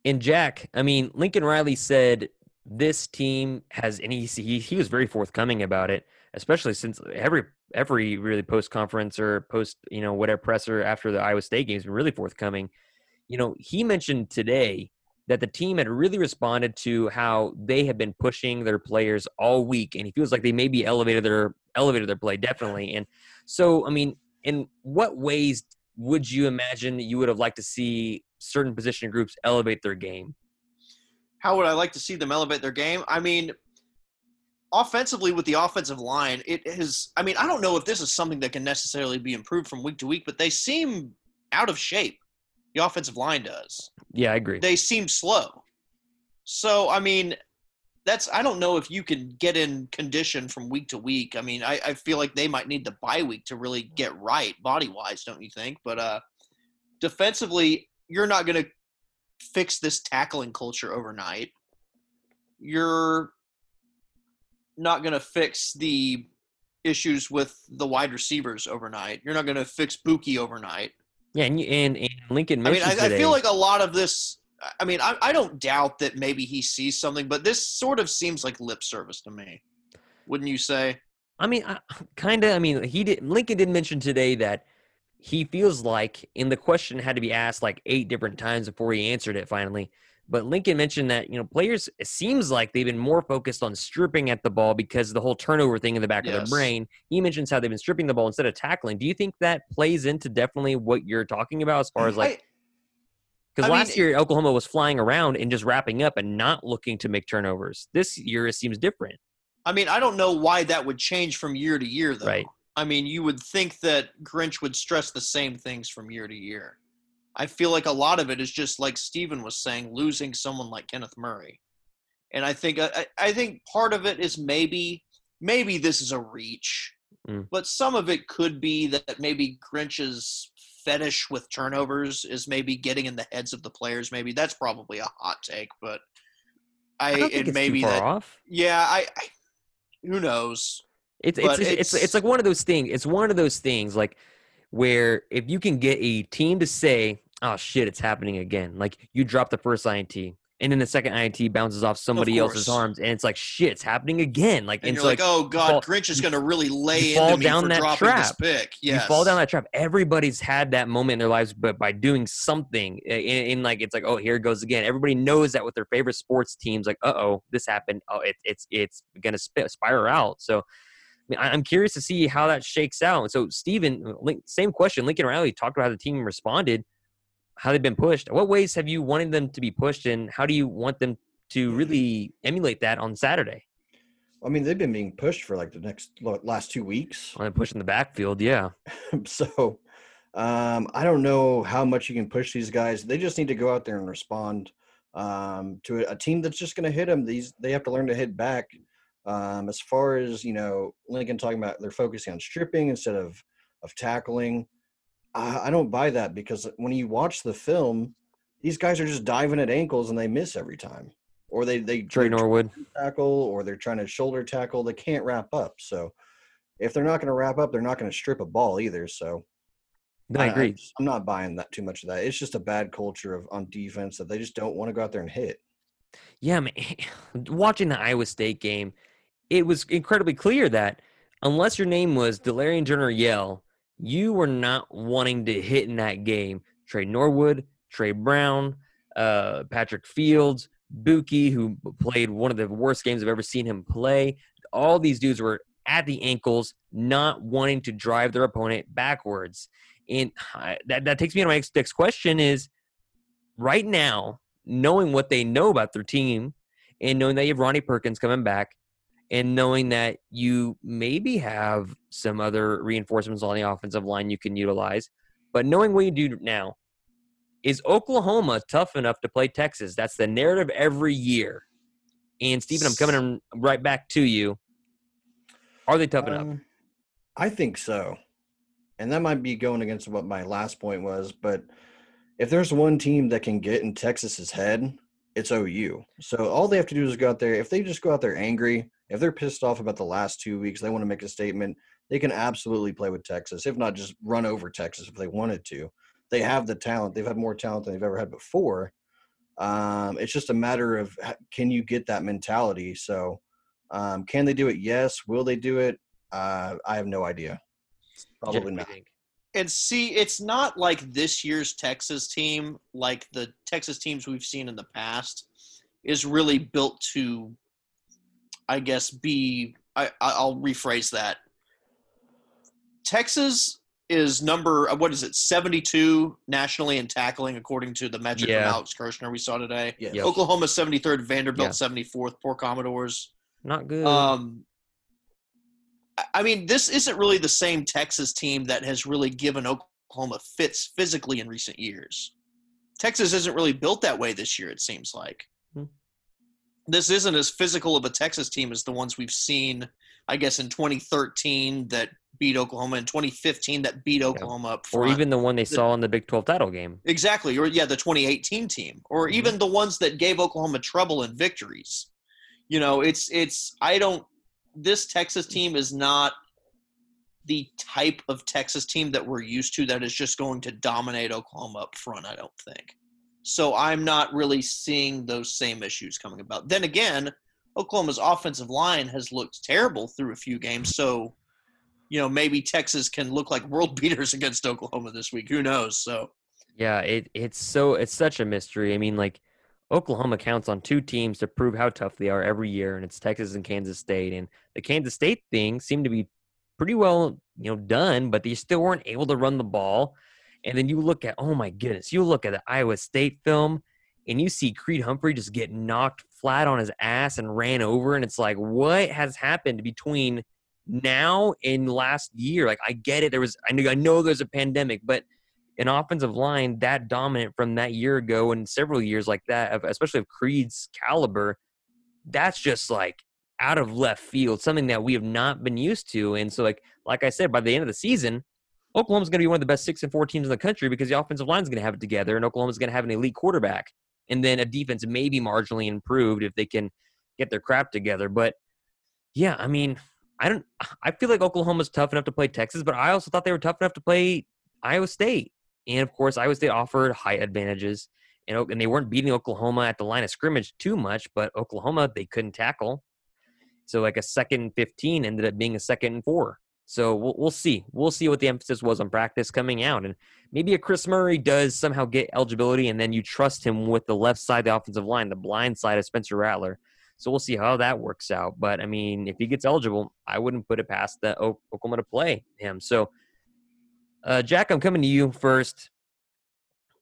Speaker 2: And Jack, I mean, Lincoln Riley said this team has, and he he, he was very forthcoming about it, especially since every every really post conference or post you know whatever presser after the Iowa State game has been really forthcoming. You know, he mentioned today that the team had really responded to how they have been pushing their players all week, and he feels like they maybe elevated their elevated their play definitely. And so, I mean, in what ways would you imagine you would have liked to see certain position groups elevate their game?
Speaker 4: How would I like to see them elevate their game? I mean, offensively with the offensive line, it is. I mean, I don't know if this is something that can necessarily be improved from week to week, but they seem out of shape. The offensive line does.
Speaker 2: Yeah, I agree.
Speaker 4: They seem slow. So, I mean, that's. I don't know if you can get in condition from week to week. I mean, I, I feel like they might need the bye week to really get right body wise, don't you think? But uh, defensively, you're not going to fix this tackling culture overnight. You're not going to fix the issues with the wide receivers overnight. You're not going to fix Buki overnight.
Speaker 2: yeah, and, and and Lincoln
Speaker 4: I mean, I, I feel like a lot of this. I mean, I, I don't doubt that maybe he sees something, but this sort of seems like lip service to me. Wouldn't you say?
Speaker 2: I mean, kind of. I mean, he did. Lincoln did mention today that he feels like, and the question had to be asked like eight different times before he answered it finally. But Lincoln mentioned that you know players. It seems like they've been more focused on stripping at the ball because of the whole turnover thing in the back of their brain. He mentions how they've been stripping the ball instead of tackling. Do you think that plays into definitely what you're talking about as far as like? Because
Speaker 4: I mean,
Speaker 2: last year Oklahoma was flying around and just wrapping up and not looking to make turnovers. This year it seems different.
Speaker 4: I mean, I don't know why that would change from year to year, though.
Speaker 2: Right.
Speaker 4: I mean, you would think that Grinch would stress the same things from year to year. I feel like a lot of it is just like Steven was saying, losing someone like Kenneth Murray. And I think I, I think part of it is maybe maybe this is a reach,
Speaker 2: Mm.
Speaker 4: but some of it could be that maybe Grinch's fetish with turnovers is maybe getting in the heads of the players. Maybe that's probably a hot take, but I,
Speaker 2: I
Speaker 4: it may be
Speaker 2: far
Speaker 4: that
Speaker 2: off.
Speaker 4: yeah, I, I who knows.
Speaker 2: It's it's, it's it's
Speaker 4: it's-
Speaker 2: like one of those things. It's one of those things like where if you can get a team to say, "Oh shit, it's happening again," like you drop the first INT, and then the second INT bounces off somebody else's arms, and it's like, "Shit, it's happening again!" Like
Speaker 4: And,
Speaker 2: and
Speaker 4: you're like, oh god,
Speaker 2: fall-
Speaker 4: Grinch is going to really lay
Speaker 2: fall down
Speaker 4: for
Speaker 2: that trap.
Speaker 4: pick.
Speaker 2: you fall down that trap. Everybody's had that moment in their lives, but by doing something, in, in like it's like, oh, here it goes again. Everybody knows that with their favorite sports teams, like, uh oh, this happened. Oh, it, it's it's gonna sp- spiral out. So. I mean, I- I'm curious to see how that shakes out. So, Steven, Link- same question. Lincoln Riley talked about how the team responded, how they've been pushed. What ways have you wanted them to be pushed, and how do you want them to really emulate that on Saturday?
Speaker 5: I mean, they've been being pushed for like the next last two weeks.
Speaker 2: On pushing the backfield, yeah. [laughs]
Speaker 5: so um, I don't know how much you can push these guys. They just need to go out there and respond um, to a, a team that's just going to hit them. These they have to learn to hit back. Um, as far as you know, Lincoln talking about they're focusing on stripping instead of of tackling. I, I don't buy that because when you watch the film, these guys are just diving at ankles and they miss every time, or they they Tre
Speaker 2: Norwood.
Speaker 5: tackle or they're trying to shoulder tackle. They can't wrap up. So if they're not going to wrap up, they're not going to strip a ball either. So
Speaker 2: No, I agree.
Speaker 5: I'm not buying that too much of that. It's just a bad culture of on defense that they just don't want to go out there and hit.
Speaker 2: Yeah, man. [laughs] Watching the Iowa State game, it was incredibly clear that unless your name was Delarrin Turner Yell, you were not wanting to hit in that game. Tre Norwood, Tre Brown, uh, Patrick Fields, Buki, who played one of the worst games I've ever seen him play. All these dudes were at the ankles, not wanting to drive their opponent backwards. And uh, that, that takes me to my next, next question is right now, knowing what they know about their team and knowing that you have Ronnie Perkins coming back and knowing that you maybe have some other reinforcements on the offensive line you can utilize, but knowing what you do now, is Oklahoma tough enough to play Texas? That's the narrative every year. And Stephen, I'm coming right back to you. Are they tough enough?
Speaker 5: Um, I think so. And that might be going against what my last point was, but if there's one team that can get in Texas's head, it's OU. So all they have to do is go out there. If they just go out there angry, if they're pissed off about the last two weeks, they want to make a statement, they can absolutely play with Texas. If not, just run over Texas if they wanted to. They have the talent. They've had more talent than they've ever had before. Um, it's just a matter of can you get that mentality. So um, can they do it? Yes. Will they do it? Uh, I have no idea. Probably
Speaker 2: Jeff, what do you
Speaker 5: not.
Speaker 2: think?
Speaker 4: And see, it's not like this year's Texas team, like the Texas teams we've seen in the past, is really built to, I guess, be. I, I- I'll rephrase that. Texas is number uh, what is it seventy two nationally in tackling according to the metric
Speaker 2: Yeah.
Speaker 4: from Alex Kirshner we saw today.
Speaker 5: Yes.
Speaker 2: Yep.
Speaker 4: Oklahoma seventy third, Vanderbilt
Speaker 2: Yeah.
Speaker 4: seventy fourth. Poor Commodores.
Speaker 2: Not good.
Speaker 4: Um, I- mean, this isn't really the same Texas team that has really given Oklahoma fits physically in recent years. Texas isn't really built that way this year. It seems like
Speaker 2: Hmm.
Speaker 4: this isn't as physical of a Texas team as the ones we've seen. I guess in 2013 that beat Oklahoma, in 2015 that beat Oklahoma up
Speaker 2: or even the one they
Speaker 4: the-
Speaker 2: saw in the Big 12 title game.
Speaker 4: Exactly. Or yeah, the 2018 team, or
Speaker 2: Mhm.
Speaker 4: even the ones that gave Oklahoma trouble in victories. You know, it's it's I don't this Texas mm. team is not the type of Texas team that we're used to that is just going to dominate Oklahoma up front, I don't think. So I'm not really seeing those same issues coming about. Then again, Oklahoma's offensive line has looked terrible through a few games, so you know, maybe Texas can look like world [laughs] beaters against Oklahoma this week. Who knows? So
Speaker 2: Yeah, it it's so it's such a mystery. I mean, like Oklahoma counts on two teams to prove how tough they are every year, and it's Texas and Kansas State. And the Kansas State thing seemed to be pretty well, you know, done, but they still weren't able to run the ball. And then you look at, oh my goodness, you look at the Iowa State film, and you see Creed Humphrey just get knocked flat on his ass and ran over, and it's like, what has happened between now and last year? Like, I get it. There was, I know, I know there's a pandemic, but an offensive line that dominant from that year ago and several years like that, especially of Creed's caliber, that's just like out of left field, something that we have not been used to. And so, like, like I said, by the end of the season, Oklahoma's going to be one of the best six and four teams in the country because the offensive line is going to have it together, and Oklahoma's going to have an elite quarterback, and then a defense may be marginally improved if they can get their crap together. But yeah, I mean, I don't. I feel like Oklahoma's tough enough to play Texas, but I also thought they were tough enough to play Iowa State. And of course, Iowa State offered height advantages, and, and they weren't beating Oklahoma at the line of scrimmage too much, but Oklahoma, they couldn't tackle. So, like a second and 15 ended up being a second and four. So we'll, we'll see. We'll see what the emphasis was on practice coming out. And maybe a Chris Murray does somehow get eligibility, and then you trust him with the left side of the offensive line, the blind side of Spencer Rattler. So we'll see how that works out. But I mean, if he gets eligible, I wouldn't put it past the Oklahoma to play him. So uh, Jack, I'm coming to you first.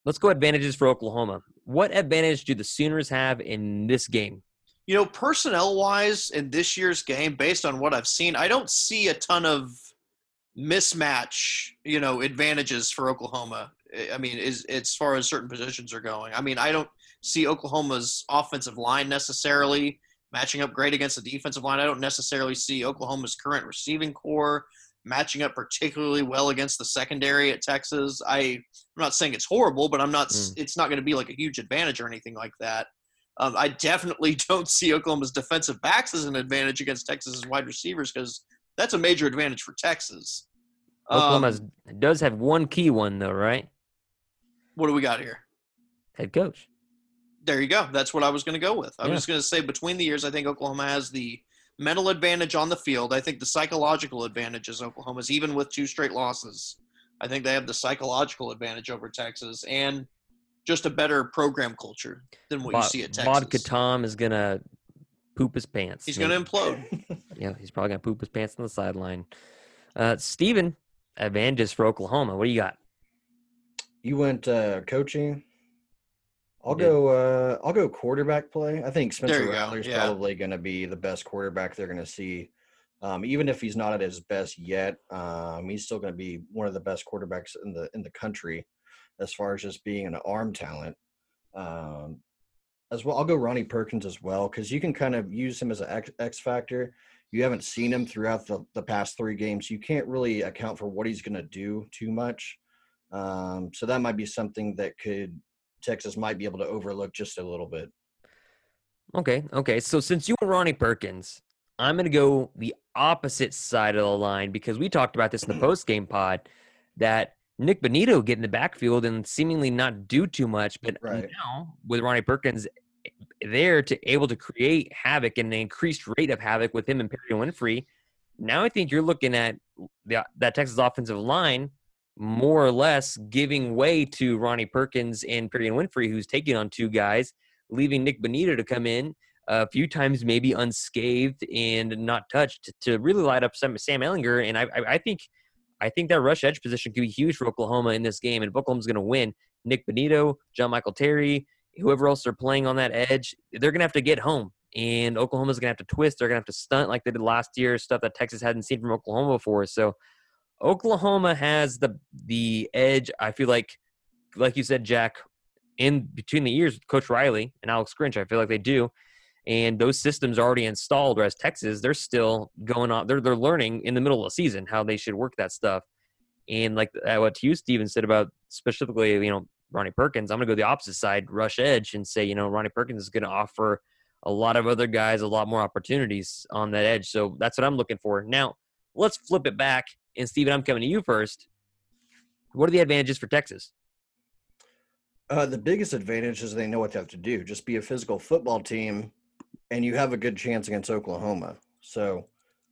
Speaker 2: Let's go advantages for Oklahoma. What advantage do the Sooners have in this game?
Speaker 4: You know, personnel wise, in this year's game, based on what I've seen, I don't see a ton of mismatch, you know, advantages for Oklahoma. I mean, as far as certain positions are going. I mean, I don't see Oklahoma's offensive line necessarily matching up great against the defensive line. I don't necessarily see Oklahoma's current receiving core matching up particularly well against the secondary at Texas. I, I'm not saying it's horrible, but I'm not. Mm. It's not going to be like a huge advantage or anything like that. Um, I definitely [laughs] don't see Oklahoma's defensive backs as an advantage against Texas's wide receivers because that's a major advantage for Texas.
Speaker 2: Oklahoma um, does have one key one though, right?
Speaker 4: What do we got here?
Speaker 2: Head coach.
Speaker 4: There you go. That's what I was going to go with. I yeah. was going to say between the years, I think Oklahoma has the mental advantage on the field. I think the psychological advantage is Oklahoma's, even with two straight losses. I think they have the psychological advantage over Texas and just a better program culture than what Bod, you see at Texas.
Speaker 2: Vodka Tom is gonna poop his pants.
Speaker 4: He's gonna implode. [laughs]
Speaker 2: yeah, he's probably gonna poop his pants on the sideline. Uh, Steven, advantages for Oklahoma. What do you got?
Speaker 5: You went uh, coaching. I'll go. Uh, I'll go quarterback play. I think Spencer Rattler's yeah. probably going to be the best quarterback they're going to see. Um, even if he's not at his best yet, um, he's still going to be one of the best quarterbacks in the in the country, as far as just being an arm talent. Um, as well, I'll go Ronnie Perkins as well because you can kind of use him as an X, X factor. You haven't seen him throughout the, the past three games. You can't really account for what he's going to do too much. Um, so that might be something that could Texas might be able to overlook just a little bit.
Speaker 2: Okay, okay. So since you were Ronnie Perkins, I'm going to go the opposite side of the line because we talked about this in the [clears throat] post game pod that Nick Bonitto get in the backfield and seemingly not do too much, but right. now with Ronnie Perkins eh, there to able to create havoc and an increased rate of havoc with him and Perrion Winfrey, now I think you're looking at the, that Texas offensive line more or less giving way to Ronnie Perkins and Perrion Winfrey, who's taking on two guys, leaving Nick Bonitto to come in a few times, maybe unscathed and not touched, to really light up Sam, Sam Ehlinger. And I, I, I think, I think that rush edge position could be huge for Oklahoma in this game. And Oklahoma's going to win, Nick Bonitto, John Michael Terry, whoever else they're playing on that edge, they're going to have to get home. And Oklahoma's going to have to twist. They're going to have to stunt like they did last year, stuff that Texas hadn't seen from Oklahoma before. So Oklahoma has the the edge. I feel like, like you said, Jack, in between the years with Coach Riley and Alex Grinch, I feel like they do. And those systems are already installed, whereas Texas, they're still going on. They're they're learning in the middle of the season how they should work that stuff. And like uh, what you, Steven, said about specifically, you know, Ronnie Perkins, I'm gonna go the opposite side, rush edge, and say, you know, Ronnie Perkins is gonna offer a lot of other guys a lot more opportunities on that edge. So that's what I'm looking for. Now, let's flip it back and Steven, I'm coming to you first. What are the advantages for Texas?
Speaker 5: Uh, the biggest advantage is they know what they have to do. Just be a physical football team, and you have a good chance against Oklahoma. So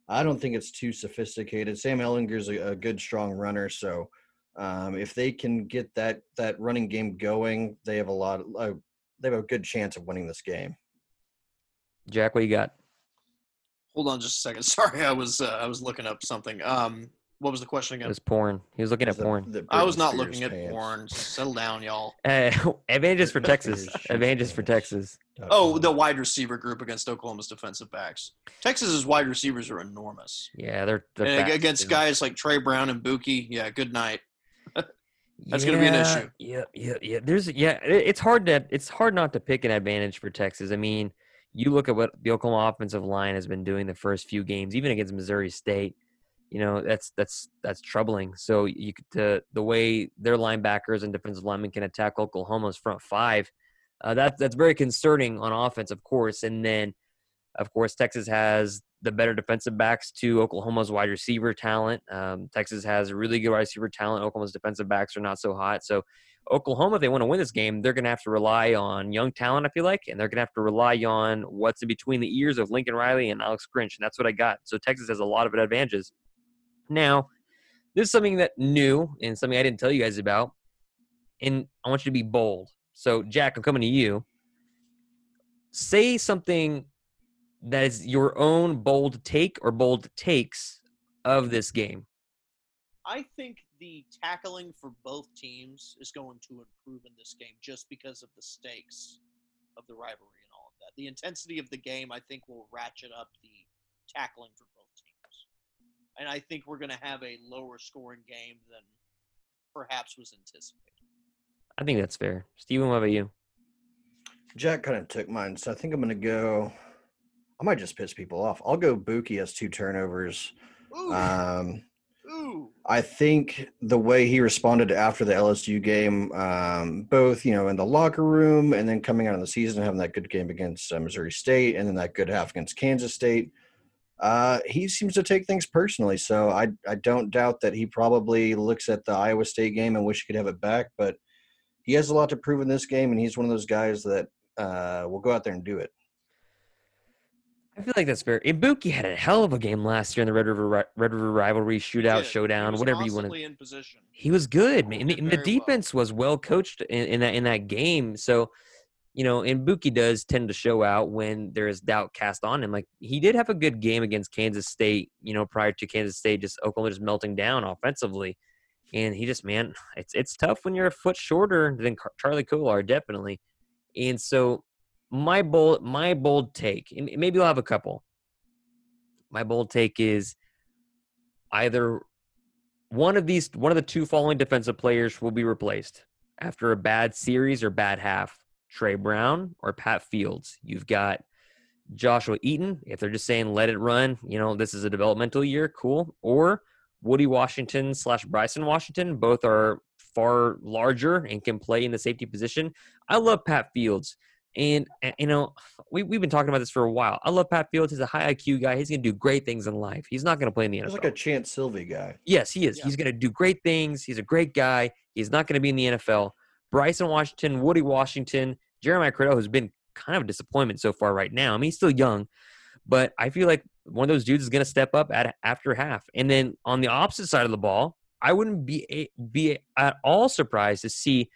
Speaker 5: I don't think it's too sophisticated. Sam Ehlinger's a, a good, strong runner. So um, if they can get that that running game going, they have a lot. Of, uh, they have a good chance of winning this game.
Speaker 2: Jack, what you got?
Speaker 4: Hold on just a second. [laughs] Sorry, I was uh, I was looking up something. Um, What was the question again?
Speaker 2: It
Speaker 4: again?
Speaker 2: was porn. He was looking at
Speaker 5: The-
Speaker 2: porn.
Speaker 5: the
Speaker 4: I was not
Speaker 5: Spears
Speaker 4: looking at
Speaker 5: pants.
Speaker 4: porn. Settle down, y'all. [laughs]
Speaker 2: Uh, advantages for Texas. Advantages for. Texas.
Speaker 4: Oh, the wide receiver group against Oklahoma's defensive backs. Texas's wide receivers are enormous.
Speaker 2: Yeah, they're, they're
Speaker 4: And
Speaker 2: fast,
Speaker 4: against
Speaker 2: too.
Speaker 4: guys like Tre Brown and Buki, yeah, good night. [laughs] That's gonna be an issue.
Speaker 2: Yeah, yeah, yeah. There's yeah, it- it's hard to it's hard not to pick an advantage for Texas. I mean, you look at what the Oklahoma offensive line has been doing the first few games, even against Missouri State. You know, that's that's that's troubling. So you the the way their linebackers and defensive linemen can attack Oklahoma's front five, uh, that that's very concerning on offense, of course. And then, of course, Texas has the better defensive backs to Oklahoma's wide receiver talent. Um, Texas has really good wide receiver talent. Oklahoma's defensive backs are not so hot. So Oklahoma, if they want to win this game, they're going to have to rely on young talent, I feel like, and they're going to have to rely on what's in between the ears of Lincoln Riley and Alex Grinch, and that's what I got. So Texas has a lot of advantages. Now, this is something that new and something I didn't tell you guys about, and I want you to be bold. So, Jack, I'm coming to you. Say something that is your own bold take or bold takes of this game.
Speaker 4: I think the tackling for both teams is going to improve in this game just because of the stakes of the rivalry and all of that. The intensity of the game, I think, will ratchet up the tackling for both teams. And I think we're going to have a lower scoring game than perhaps was anticipated.
Speaker 2: I think that's fair. Steven, what about you?
Speaker 5: Jack kind of took mine, so I think I'm going to go. I might just piss people off. I'll go Buki has two turnovers.
Speaker 4: Ooh,
Speaker 5: Um,
Speaker 4: ooh.
Speaker 5: I think the way he responded after the LSU game, um, both you know in the locker room and then coming out of the season having that good game against uh, Missouri State and then that good half against Kansas State, uh, he seems to take things personally. So I I don't doubt that he probably looks at the Iowa State game and wish he could have it back, but he has a lot to prove in this game, and he's one of those guys that uh, will go out there and do it.
Speaker 2: I feel like that's fair. Ibuki had a hell of a game last year in the Red River Red River rivalry shootout, showdown, whatever you want to.
Speaker 4: constantly in position.
Speaker 2: He was good, man. And, the- and the
Speaker 4: very well.
Speaker 2: defense was well coached in, in that in that game. So, you know, and Buki does tend to show out when there is doubt cast on him. Like he did have a good game against Kansas State. You know, prior to Kansas State, just Oklahoma just melting down offensively, and he just man, it's it's tough when you're a foot shorter than Car- Charlie Kolar, definitely. And so, my bold my bold take, and maybe I'll have a couple. My bold take is either one of these one of the two following defensive players will be replaced after a bad series or bad half tre brown or pat fields you've got joshua eaton if they're just saying let it run you know this is a developmental year cool or woodi washington slash bryson washington both are far larger and can play in the safety position i love pat fields and you know we, we've been talking about this for a while i love pat fields he's a high iq guy he's going to do great things in life he's not going to play in the nfl
Speaker 5: He's like a Chanse Sylvie guy.
Speaker 2: Yes, he is.
Speaker 4: Yeah.
Speaker 2: He's going to do great things. He's a great guy. He's not going to be in the NFL. Bryson Washington, Woodi Washington, Jeremiah Criddell, who's been kind of a disappointment so far right now. I mean, he's still young, but I feel like one of those dudes is going to step up at after half. And then on the opposite side of the ball, I wouldn't be be at all surprised to see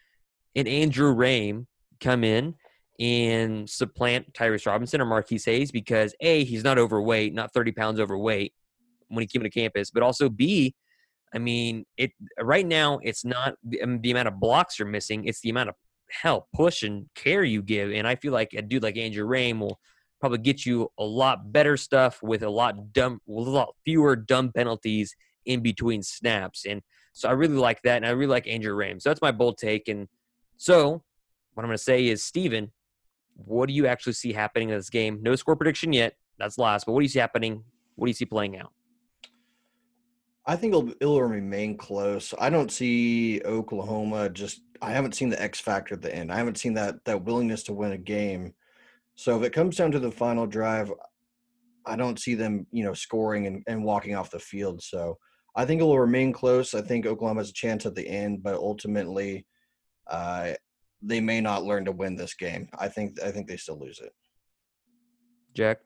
Speaker 2: an Andrew Raym come in and supplant Tyrese Robinson or Marquis Hayes because a he's not overweight, not 30 pounds overweight when he came to campus, but also B, I mean, it right now it's not the, um, the amount of blocks you're missing; it's the amount of help, push, and care you give. And I feel like a dude like Andrew Raym will probably get you a lot better stuff with a lot dumb, with a lot fewer dumb penalties in between snaps. And so I really like that, and I really like Andrew Raym. So that's my bold take. And so what I'm going to say is, Steven, what do you actually see happening in this game? No score prediction yet. That's last. But what do you see happening? What do you see playing out?
Speaker 5: I think it'll, it'll remain close. I don't see Oklahoma just. I haven't seen the X factor at the end. I haven't seen that that willingness to win a game. So if it comes down to the final drive, I don't see them, you know, scoring and, and walking off the field. So I think it will remain close. I think Oklahoma has a chance at the end, but ultimately, uh, they may not learn to win this game. I think I think they still lose it.
Speaker 2: Jack?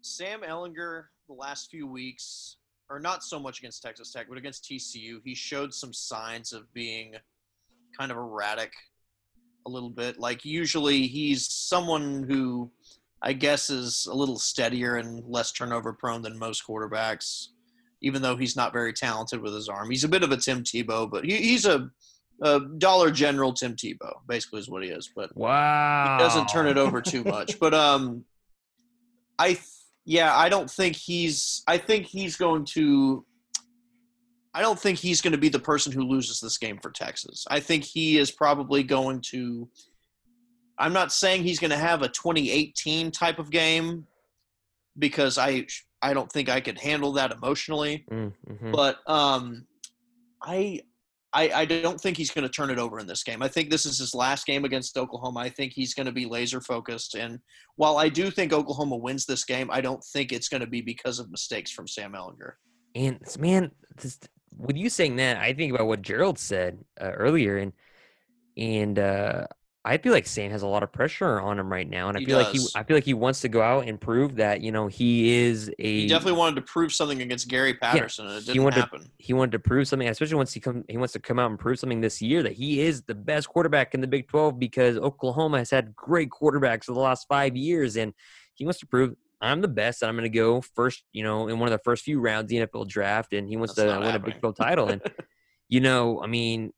Speaker 4: Sam Ehlinger, the last few weeks, or not so much against Texas Tech, but against TCU, he showed some signs of being kind of erratic a little bit. Like, usually he's someone who I guess, is a little steadier and less turnover prone than most quarterbacks. Even though he's not very talented with his arm, he's a bit of a Tim Tebow, but he, he's a, a Dollar General Tim Tebow, basically is what he is. But
Speaker 2: Wow.
Speaker 4: he doesn't turn it over too much. [laughs] But um, I yeah, I don't think he's. I think he's going to. I don't think he's going to be the person who loses this game for Texas. I think he is probably going to. I'm not saying he's going to have a 2018 type of game because I I don't think I could handle that emotionally.
Speaker 2: Mm-hmm.
Speaker 4: But um, I, I I don't think he's going to turn it over in this game. I think this is his last game against Oklahoma. I think he's going to be laser focused. And while I do think Oklahoma wins this game, I don't think it's going to be because of mistakes from Sam Ehlinger.
Speaker 2: And man, this, with you saying that, I think about what Gerald said uh, earlier, and and uh, I feel like Sam has a lot of pressure on him right now, and I
Speaker 4: He
Speaker 2: feel like he. I feel like he wants to go out and prove that you know he is a.
Speaker 4: He definitely wanted to prove something against Gary Patterson, and it
Speaker 2: he
Speaker 4: didn't
Speaker 2: wanted to-
Speaker 4: happen.
Speaker 2: he wanted to prove something, especially once he come he wants to come out and prove something this year that he is the best quarterback in the Big 12 because Oklahoma has had great quarterbacks for the last five years, and he wants to prove I'm the best, and I'm going to go first, you know, in one of the first few rounds of the NFL draft, and he wants
Speaker 4: That's
Speaker 2: to win a. Big 12 title, and [laughs] you know, I mean,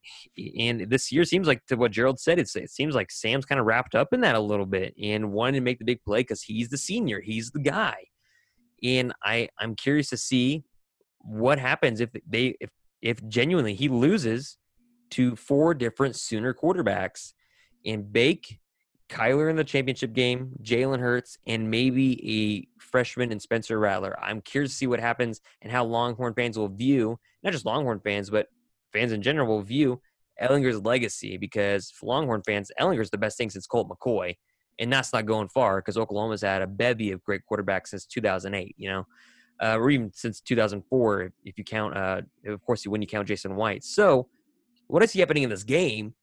Speaker 2: and this year seems like to what Gerald said, it's, it seems like Sam's kind of wrapped up in that a little bit and wanting to make the big play because he's the senior, he's the guy, and I I'm curious to see what happens if they if if genuinely he loses to four different Sooner quarterbacks and Bake, Kyler in the championship game, Jalen Hurts, and maybe a freshman and Spencer Rattler. I'm curious to see what happens and how Longhorn fans will view, not just Longhorn fans, but fans in general will view Ehlinger's legacy because for Longhorn fans, Ehlinger's the best thing since Colt McCoy. And that's not going far because Oklahoma's had a bevy of great quarterbacks since 2008, you know, uh, or even since 2004, if, you count, uh, of course, when you count Jason White. So, what I see happening in this game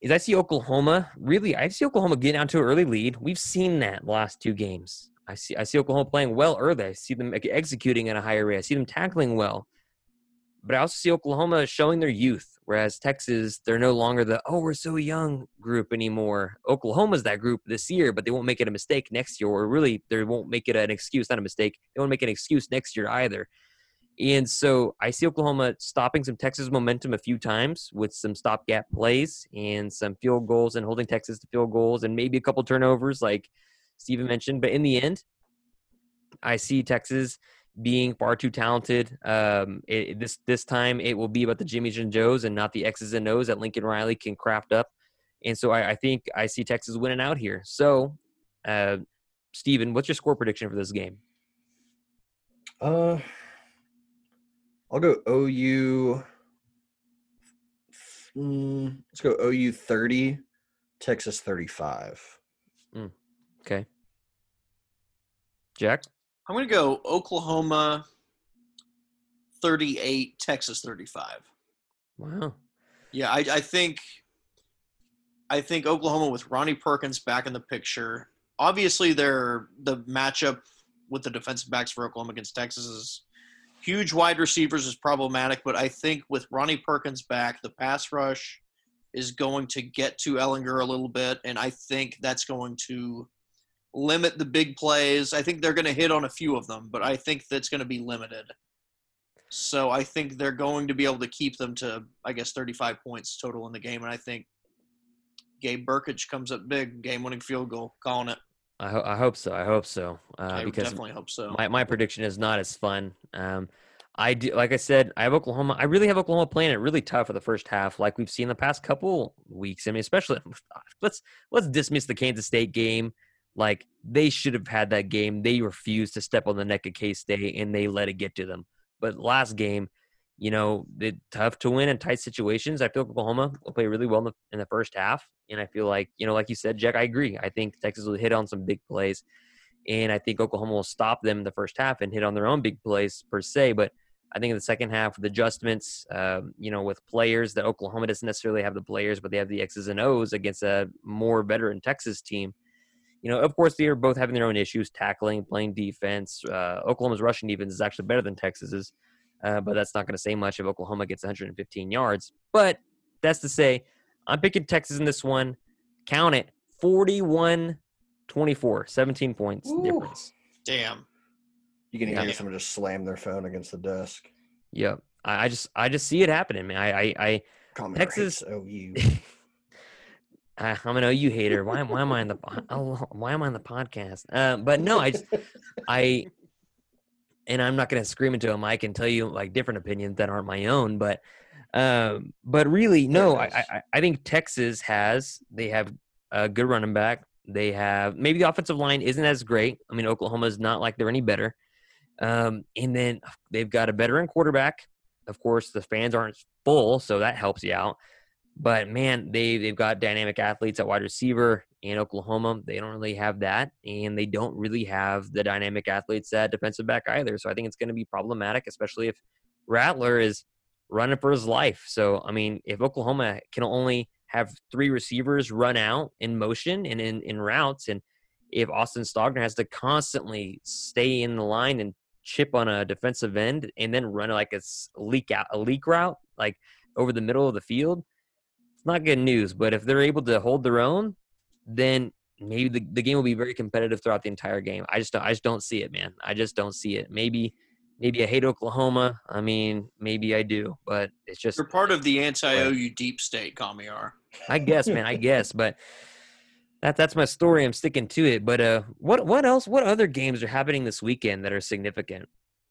Speaker 2: is I see Oklahoma really. I see Oklahoma getting out to an early lead. We've seen that the last two games. I see. I see Oklahoma playing well early. I see them executing at a higher rate. I see them tackling well. But I also see Oklahoma showing their youth, whereas Texas, they're no longer the "oh, we're so young" group anymore. Oklahoma's that group this year, but they won't make it a mistake next year, or really, they won't make it an excuse, not a mistake. They won't make an excuse next year either. And so I see Oklahoma stopping some Texas momentum a few times with some stopgap plays and some field goals and holding Texas to field goals and maybe a couple turnovers, like Steven mentioned. But in the end, I see Texas being far too talented. Um, it, this this time it will be about the Jimmys and Joes and not the X's and O's that Lincoln Riley can craft up. And so I, I think I see Texas winning out here. So, uh, Steven, what's your score prediction for this game?
Speaker 5: Uh, I'll go OU. Mm, let's go OU 30, Texas 35.
Speaker 2: Okay. Jack?
Speaker 4: I'm going to go Oklahoma 38, Texas 35.
Speaker 2: Wow.
Speaker 4: Yeah, I, I think I think Oklahoma with Ronnie Perkins back in the picture. Obviously, they're the matchup with the defensive backs for Oklahoma against Texas is huge. Wide receivers is problematic, but I think with Ronnie Perkins back, the pass rush is going to get to Ehlinger a little bit, and I think that's going to limit the big plays. I think they're going to hit on a few of them, but I think that's going to be limited. So I think they're going to be able to keep them to, I guess, 35 points total in the game. And I think Gabe Brkic comes up big, game-winning field goal, calling it.
Speaker 2: I, ho- I hope so. I hope so. Uh,
Speaker 4: I
Speaker 2: because
Speaker 4: definitely hope so.
Speaker 2: my, my prediction is not as fun. Um, I do, like I said, I have Oklahoma. I really have Oklahoma playing it really tough for the first half, like we've seen the past couple weeks. I mean, especially let's let's dismiss the Kansas State game. Like they should have had that game. They refused to step on the neck of K State and they let it get to them. But last game, you know, it tough to win in tight situations. I feel Oklahoma will play really well in the, in the first half, and I feel like you know, like you said, Jack, I agree. I think Texas will hit on some big plays, and I think Oklahoma will stop them in the first half and hit on their own big plays per se. But I think in the second half, with adjustments, um, you know, with players that Oklahoma doesn't necessarily have the players, but they have the X's and O's against a more veteran Texas team. You know, of course, they are both having their own issues, tackling, playing defense. Uh, Oklahoma's rushing defense is actually better than Texas's, uh, but that's not going to say much if Oklahoma gets 115 yards. But that's to say, I'm picking Texas in this one. Count it, 41 24, 17 points
Speaker 5: Ooh.
Speaker 2: difference.
Speaker 4: Damn.
Speaker 5: You can
Speaker 2: Yeah.
Speaker 5: hear someone just slam their phone against the desk.
Speaker 2: Yep. I, I just I just see it happening, man. I I, I
Speaker 5: Comment
Speaker 2: Texas-
Speaker 5: hates [laughs] OU.
Speaker 2: I, I'm an OU hater. Why, why am I on the [laughs] oh, why am I on the podcast? Uh, but no, I just I and I'm not going to scream into a mic and tell you like different opinions that aren't my own, but um, but really, no, I, I I think Texas has they have a good running back. They have maybe the offensive line isn't as great. I mean, Oklahoma is not like they're any better. Um, and then they've got a veteran quarterback. Of course, the fans aren't full, so that helps you out. But man, they they've got dynamic athletes at wide receiver in Oklahoma. They don't really have that, and they don't really have the dynamic athletes at defensive back either. So I think it's going to be problematic, especially if Rattler is running for his life. So I mean, if Oklahoma can only have three receivers run out in motion and in, in routes, and if Austin Stogner has to constantly stay in the line and chip on a defensive end and then run like a leak out a leak route like over the middle of the field, not good news. But if they're able to hold their own, then maybe the, the game will be very competitive throughout the entire game. I just don't, I just don't see it, man. I just don't see it. Maybe maybe I hate Oklahoma. I mean, maybe I do, but it's just
Speaker 4: You're part of the anti-OU deep state, Kamiar.
Speaker 2: I guess, man. I guess, but that that's my story. I'm sticking to it. But uh, what what else? What other games are happening this weekend that are significant?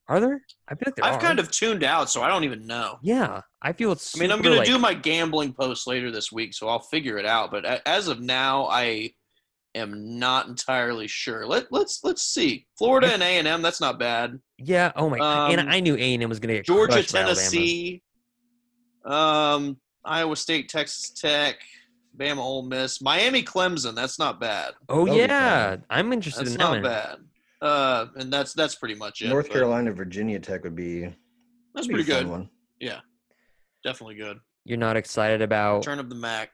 Speaker 2: Are there? I feel like there
Speaker 4: I've
Speaker 2: are.
Speaker 4: kind of tuned out, so I don't even know.
Speaker 2: yeah. I feel it's.
Speaker 4: I mean, I'm
Speaker 2: super,
Speaker 4: going
Speaker 2: like-
Speaker 4: to do my gambling post later this week, so I'll figure it out. But as of now, I am not entirely sure. Let let's let's see. Florida and A and M. That's not bad.
Speaker 2: Yeah. Oh my. god. and
Speaker 4: Um,
Speaker 2: I knew A and M was gonna get
Speaker 4: Georgia,
Speaker 2: crushed by Alabama.
Speaker 4: Tennessee, um, Iowa State, Texas Tech, Bama, Ole Miss, Miami, Clemson. That's not bad.
Speaker 2: Oh
Speaker 5: That'll
Speaker 2: yeah,
Speaker 5: fun.
Speaker 2: I'm interested
Speaker 4: That's
Speaker 2: in that
Speaker 4: not
Speaker 2: one.
Speaker 4: bad. Uh, and that's that's pretty much it.
Speaker 5: North Carolina, Virginia Tech would be
Speaker 4: That's
Speaker 5: would be
Speaker 4: pretty
Speaker 5: a fun
Speaker 4: good.
Speaker 5: One.
Speaker 4: Yeah, definitely good.
Speaker 2: You're not excited about
Speaker 4: Turn of the Mac.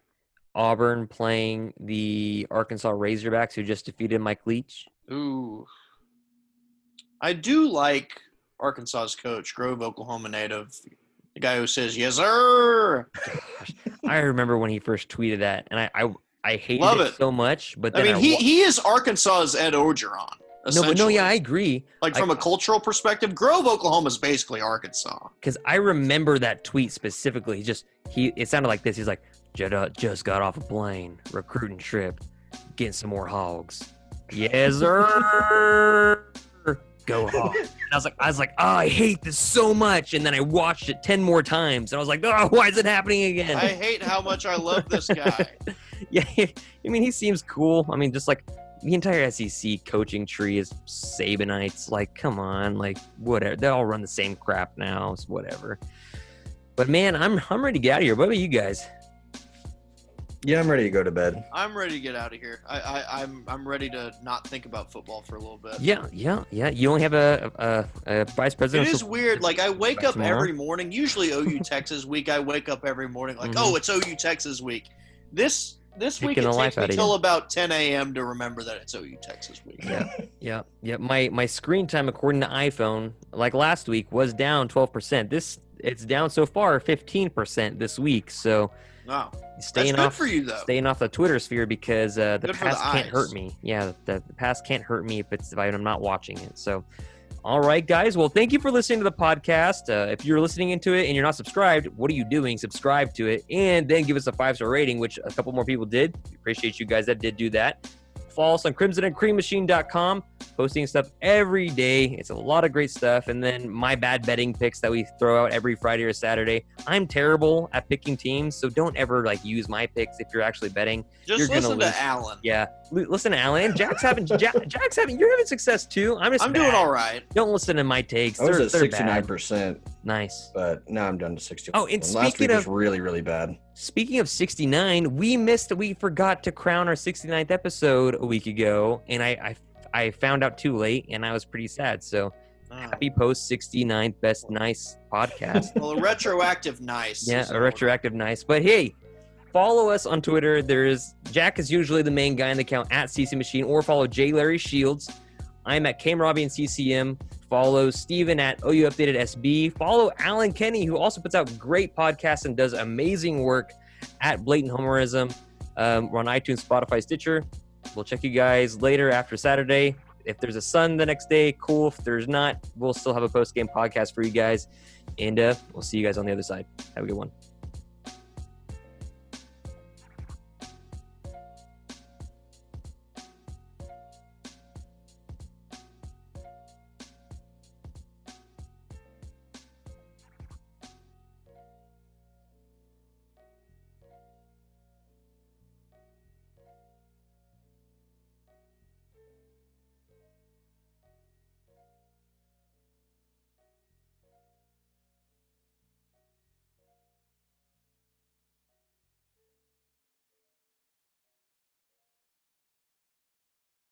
Speaker 2: Auburn playing the Arkansas Razorbacks, who just defeated Mike Leach.
Speaker 4: Ooh. I do like Arkansas's coach, Grove, Oklahoma native. The guy who says, yes, sir.
Speaker 2: I remember when he first tweeted that, and I I, I hated
Speaker 4: Love
Speaker 2: it,
Speaker 4: it.
Speaker 2: so much. But
Speaker 4: I
Speaker 2: then
Speaker 4: mean, he,
Speaker 2: wa-
Speaker 4: he is Arkansas's Ed Orgeron.
Speaker 2: No, but no, yeah, I agree.
Speaker 4: Like from a cultural perspective, Grove, Oklahoma is basically Arkansas.
Speaker 2: because I remember that tweet specifically. He just he it sounded like this. He's like, just, uh, just got off a plane, recruiting trip, getting some more hogs. Yes, sir. Go hog. And I was like, I was like, oh, I hate this so much. And then I watched it ten more times, and I was like, oh, why is it happening again?
Speaker 4: I hate how much I love this guy. [laughs]
Speaker 2: yeah, [laughs] I mean, he seems cool. I mean, just like the entire SEC coaching tree is Sabanites. Like, come on, like whatever. They all run the same crap now. It's whatever. But man, I'm I'm ready to get out of here. What about you guys?
Speaker 5: Yeah, I'm ready to go to bed.
Speaker 4: I'm ready to get out of here. I, I, I'm I'm ready to not think about football for a little bit.
Speaker 2: Yeah, yeah, yeah. You only have a a, a vice president.
Speaker 4: It is weird. Like I wake up
Speaker 2: tomorrow?
Speaker 4: every morning. Usually OU Texas week. I wake up every morning like,
Speaker 2: Mhm.
Speaker 4: oh, it's OU Texas week. This this week it takes me till about 10 a.m. to remember that it's OU Texas week.
Speaker 2: Yeah, yeah, yeah. My my screen time according to iPhone, like last week, was down 12%. This it's down so far 15% this week. So
Speaker 4: Wow.
Speaker 2: staying off
Speaker 4: for you, though.
Speaker 2: Staying off the Twitter sphere because uh, the
Speaker 4: Good for the
Speaker 2: past can't hurt me. Yeah, the, the past can't hurt me if it's if I'm not watching it. So, all right, guys. Well, thank you for listening to the podcast. Uh, if you're listening into it and you're not subscribed, what are you doing? Subscribe to it and then give us a five star rating, which a couple more people did. We appreciate you guys that did do that. Follow us on crimsonandcreammachine.com, posting stuff every day. It's a lot of great stuff. And then my bad betting picks that we throw out every Friday or Saturday. I'm terrible at picking teams, so don't ever like use my picks if you're actually betting.
Speaker 4: Just
Speaker 2: You're gonna
Speaker 4: listen to Alan.
Speaker 2: Yeah, L- listen to Alan. Jack's having Jack, [laughs] Jack's having. You're having success too. I'm just.
Speaker 4: I'm doing all right.
Speaker 2: Don't listen to my takes.
Speaker 5: I was
Speaker 2: they're,
Speaker 5: at sixty nine percent.
Speaker 2: Nice.
Speaker 5: but now I'm down to sixty.
Speaker 2: Oh, and
Speaker 5: last
Speaker 2: speaking
Speaker 5: week was really really bad.
Speaker 2: Speaking of 69, we missed. We forgot to crown our 69th episode a week ago, and I I, I found out too late, and I was pretty sad. So
Speaker 4: Oh.
Speaker 2: happy post 69th best nice podcast. [laughs]
Speaker 4: Well, a retroactive nice.
Speaker 2: Yeah, a retroactive nice. But hey, follow us on Twitter. There's Jack is usually the main guy in the account at CC Machine, or follow J Larry Shields. I'm at Cam Robbie and CCM. Follow Steven at OU Updated SB. Follow Alan Kenny, who also puts out great podcasts and does amazing work at Blatant Homerism. Um, we're on iTunes, Spotify, Stitcher. We'll check you guys later after Saturday. If there's a sun the next day, cool. If there's not, we'll still have a post game podcast for you guys. And uh, we'll see you guys on the other side. Have a good one.